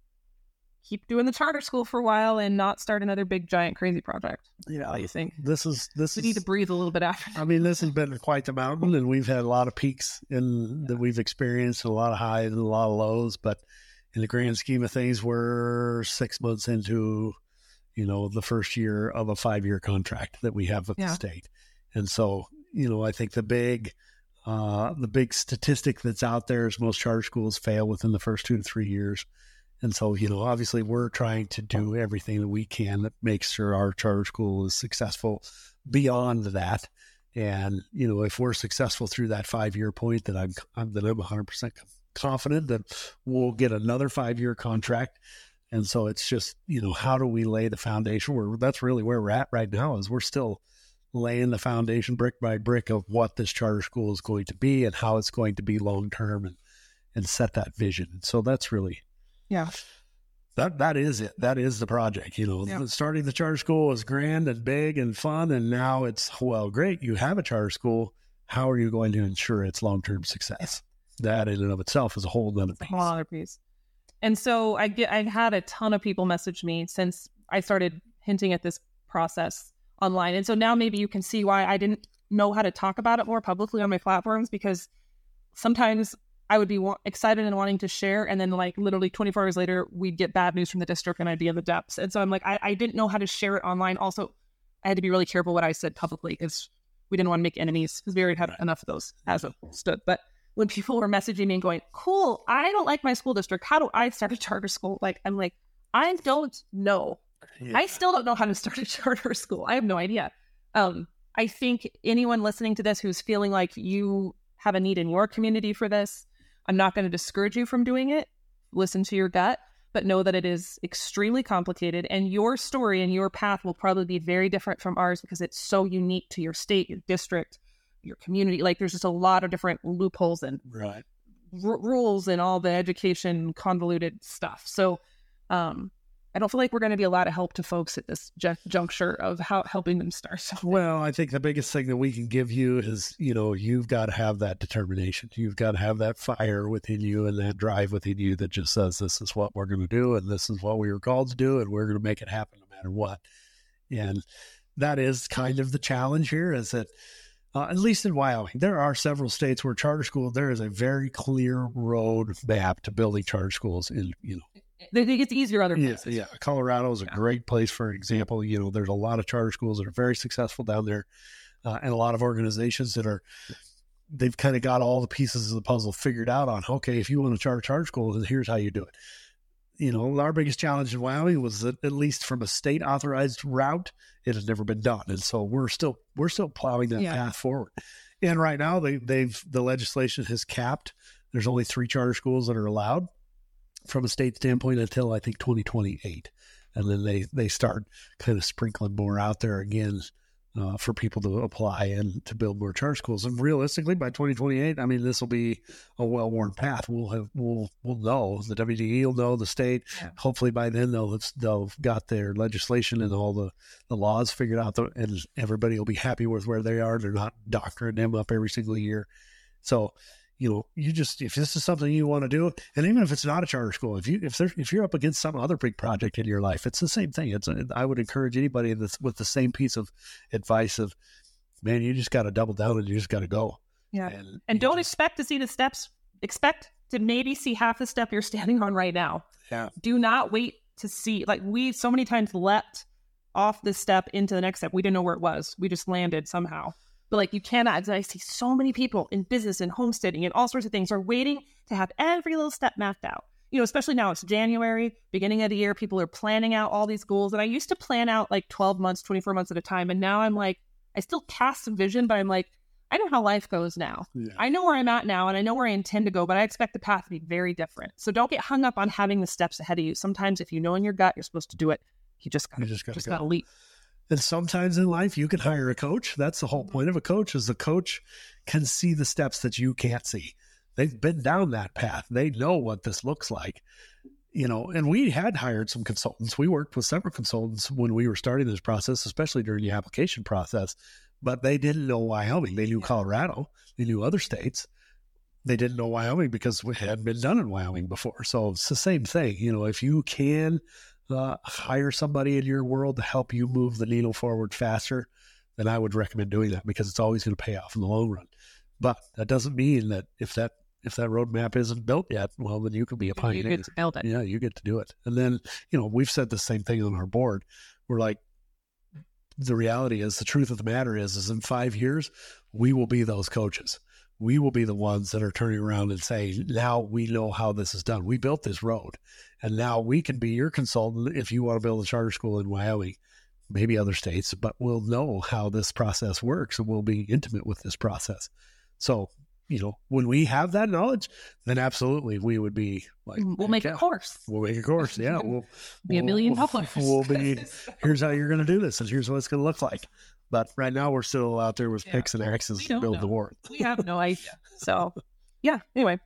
keep doing the charter school for a while and not start another big giant crazy project. Yeah, you think this is this we is, need to breathe a little bit after. I mean, this has been quite the mountain, and we've had a lot of peaks in that we've experienced, a lot of highs and a lot of lows. But in the grand scheme of things, we're six months into, you know, the first year of a five-year contract that we have with Yeah. the state, and so you know, I think the big. Uh, the big statistic that's out there is most charter schools fail within the first two to three years. And so, you know, obviously we're trying to do everything that we can that makes sure our charter school is successful beyond that. And, you know, if we're successful through that five year point, that I'm, I'm, that I'm 100% confident that we'll get another five year contract. And so it's just, you know, how do we lay the foundation? Where that's really where we're at right now is we're still laying the foundation brick by brick of what this charter school is going to be and how it's going to be long term and, and set that vision. And So that's really, Yeah. that that is it. That is the project. You know, Yeah. starting the charter school was grand and big and fun, and now it's well, great. You have a charter school. How are you going to ensure its long term success? That in and of itself is a whole other a piece. whole other piece. And so I get I've had a ton of people message me since I started hinting at this process online. And so now maybe you can see why I didn't know how to talk about it more publicly on my platforms because sometimes I would be wa- excited and wanting to share, and then like literally 24 hours later, we'd get bad news from the district, and I'd be in the depths. And so I'm like, I, I didn't know how to share it online. Also, I had to be really careful what I said publicly because we didn't want to make enemies because we already had enough of those as it stood. But when people were messaging me and going, "Cool, I don't like my school district. How do I start a charter school?" Like I'm like, I don't know. Yeah. I still don't know how to start a charter school. I have no idea. Um, I think anyone listening to this who's feeling like you have a need in your community for this, I'm not going to discourage you from doing it. Listen to your gut, but know that it is extremely complicated and your story and your path will probably be very different from ours because it's so unique to your state, your district, your community. Like there's just a lot of different loopholes and right. r- rules and all the education convoluted stuff. So, um, I don't feel like we're going to be a lot of help to folks at this ju- juncture of how helping them start. something. Well, I think the biggest thing that we can give you is, you know, you've got to have that determination. You've got to have that fire within you and that drive within you that just says, this is what we're going to do and this is what we were called to do and we're going to make it happen no matter what. And that is kind of the challenge here is that, uh, at least in Wyoming, there are several states where charter school, there is a very clear road map to building charter schools in, you know, It gets easier other yeah, places. yeah. Colorado is a Yeah. great place for example. You know, there's a lot of charter schools that are very successful down there. uh, and a lot of organizations that are they've kind of got all the pieces of the puzzle figured out on okay if you want to charter charter school then here's how you do it you know our biggest challenge in wyoming was that at least from a state authorized route it has never been done and so we're still we're still plowing that Yeah. path forward and right now they, they've the legislation has capped there's only three charter schools that are allowed from a state standpoint until i think 2028 and then they they start kind of sprinkling more out there again uh, for people to apply and to build more charter schools. And realistically, by 2028, I mean this will be a well-worn path. We'll have we'll we'll know the WDE will know the state. Yeah. Hopefully by then they'll have, they'll got their legislation and all the the laws figured out, and everybody will be happy with where they are. They're not doctoring them up every single year. So you know, you just if this is something you want to do, and even if it's not a charter school, if you if there if you're up against some other big project in your life, it's the same thing. It's a, I would encourage anybody that's with the same piece of advice of, man, you just got to double down and you just got to go. Yeah. And, And don't just- expect to see the steps. Expect to maybe see half the step you're standing on right now. Yeah. Do not wait to see. Like we so many times leapt off this step into the next step. We didn't know where it was. We just landed somehow. But like you cannot. I see so many people in business and homesteading and all sorts of things are waiting to have every little step mapped out. You know, especially now it's January, beginning of the year. People are planning out all these goals, and I used to plan out like 12 months, 24 months at a time, and now I'm like, I still cast some vision, but I'm like, I know how life goes now. Yeah. I know where I'm at now and I know where I intend to go, but I expect the path to be very different. So don't get hung up on having the steps ahead of you. Sometimes if you know in your gut you're supposed to do it, you just gotta You just gotta just go. gotta leap. And sometimes in life, you can hire a coach. That's the whole point of a coach is the coach can see the steps that you can't see. They've been down that path. They know what this looks like. You know, and we had hired some consultants. We worked with several consultants when we were starting this process, especially during the application process. But they didn't know Wyoming. They knew Colorado. They knew other states. They didn't know Wyoming because it hadn't been done in Wyoming before. So it's the same thing. You know, if you can uh, hire somebody in your world to help you move the needle forward faster, then I would recommend doing that because it's always going to pay off in the long run. But that doesn't mean that if that if that roadmap isn't built yet, well, then you can be a You pioneer. get to build it. Yeah, you get to do it. And then, you know, we've said the same thing on our board. We're like, the reality is, the truth of the matter is, is in five years, we will be those coaches. We will be the ones that are turning around and saying, now we know how this is done. We built this road. And now we can be your consultant if you want to build a charter school in Wyoming, maybe other states, but we'll know how this process works and we'll be intimate with this process. So, you know, when we have that knowledge, then absolutely we would be like, We'll make yeah, a course. We'll make a course. Yeah. We'll Be a we'll- million we'll- dollars. We'll be, here's how you're going to do this and here's what it's going to look like. But right now we're still out there with Yeah. picks and axes to build know. the war. we have no idea. So yeah. Anyway.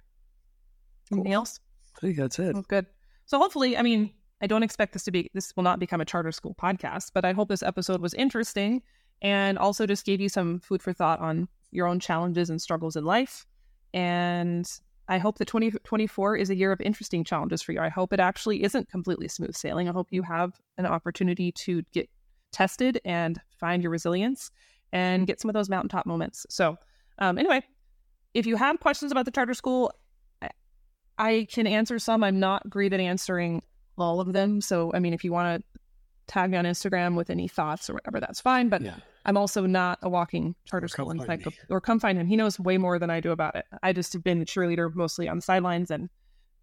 Anything else? I think that's it. Good. So hopefully, I mean, I don't expect this to be this will not become a charter school podcast, but I hope this episode was interesting and also just gave you some food for thought on your own challenges and struggles in life. And I hope that 2024 is a year of interesting challenges for you. I hope it actually isn't completely smooth sailing. I hope you have an opportunity to get tested and find your resilience and get some of those mountaintop moments. So, um, anyway, if you have questions about the charter school, I- can answer some. I'm not great at answering all of them. So, I mean, if you want to tag me on Instagram with any thoughts or whatever, that's fine. But Yeah. I'm also not a walking charter Or school encyclopedia. Or come find him. He knows way more than I do about it. I just have been the cheerleader mostly on the sidelines and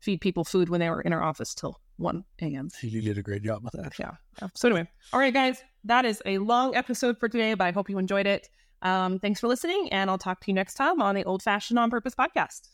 feed people food when they were in our office till 1 a.m. You did a great job with that. Yeah. yeah. So anyway, all right, guys, that is a long episode for today, but I hope you enjoyed it. Um, thanks for listening, and I'll talk to you next time on the Old Fashioned on Purpose podcast.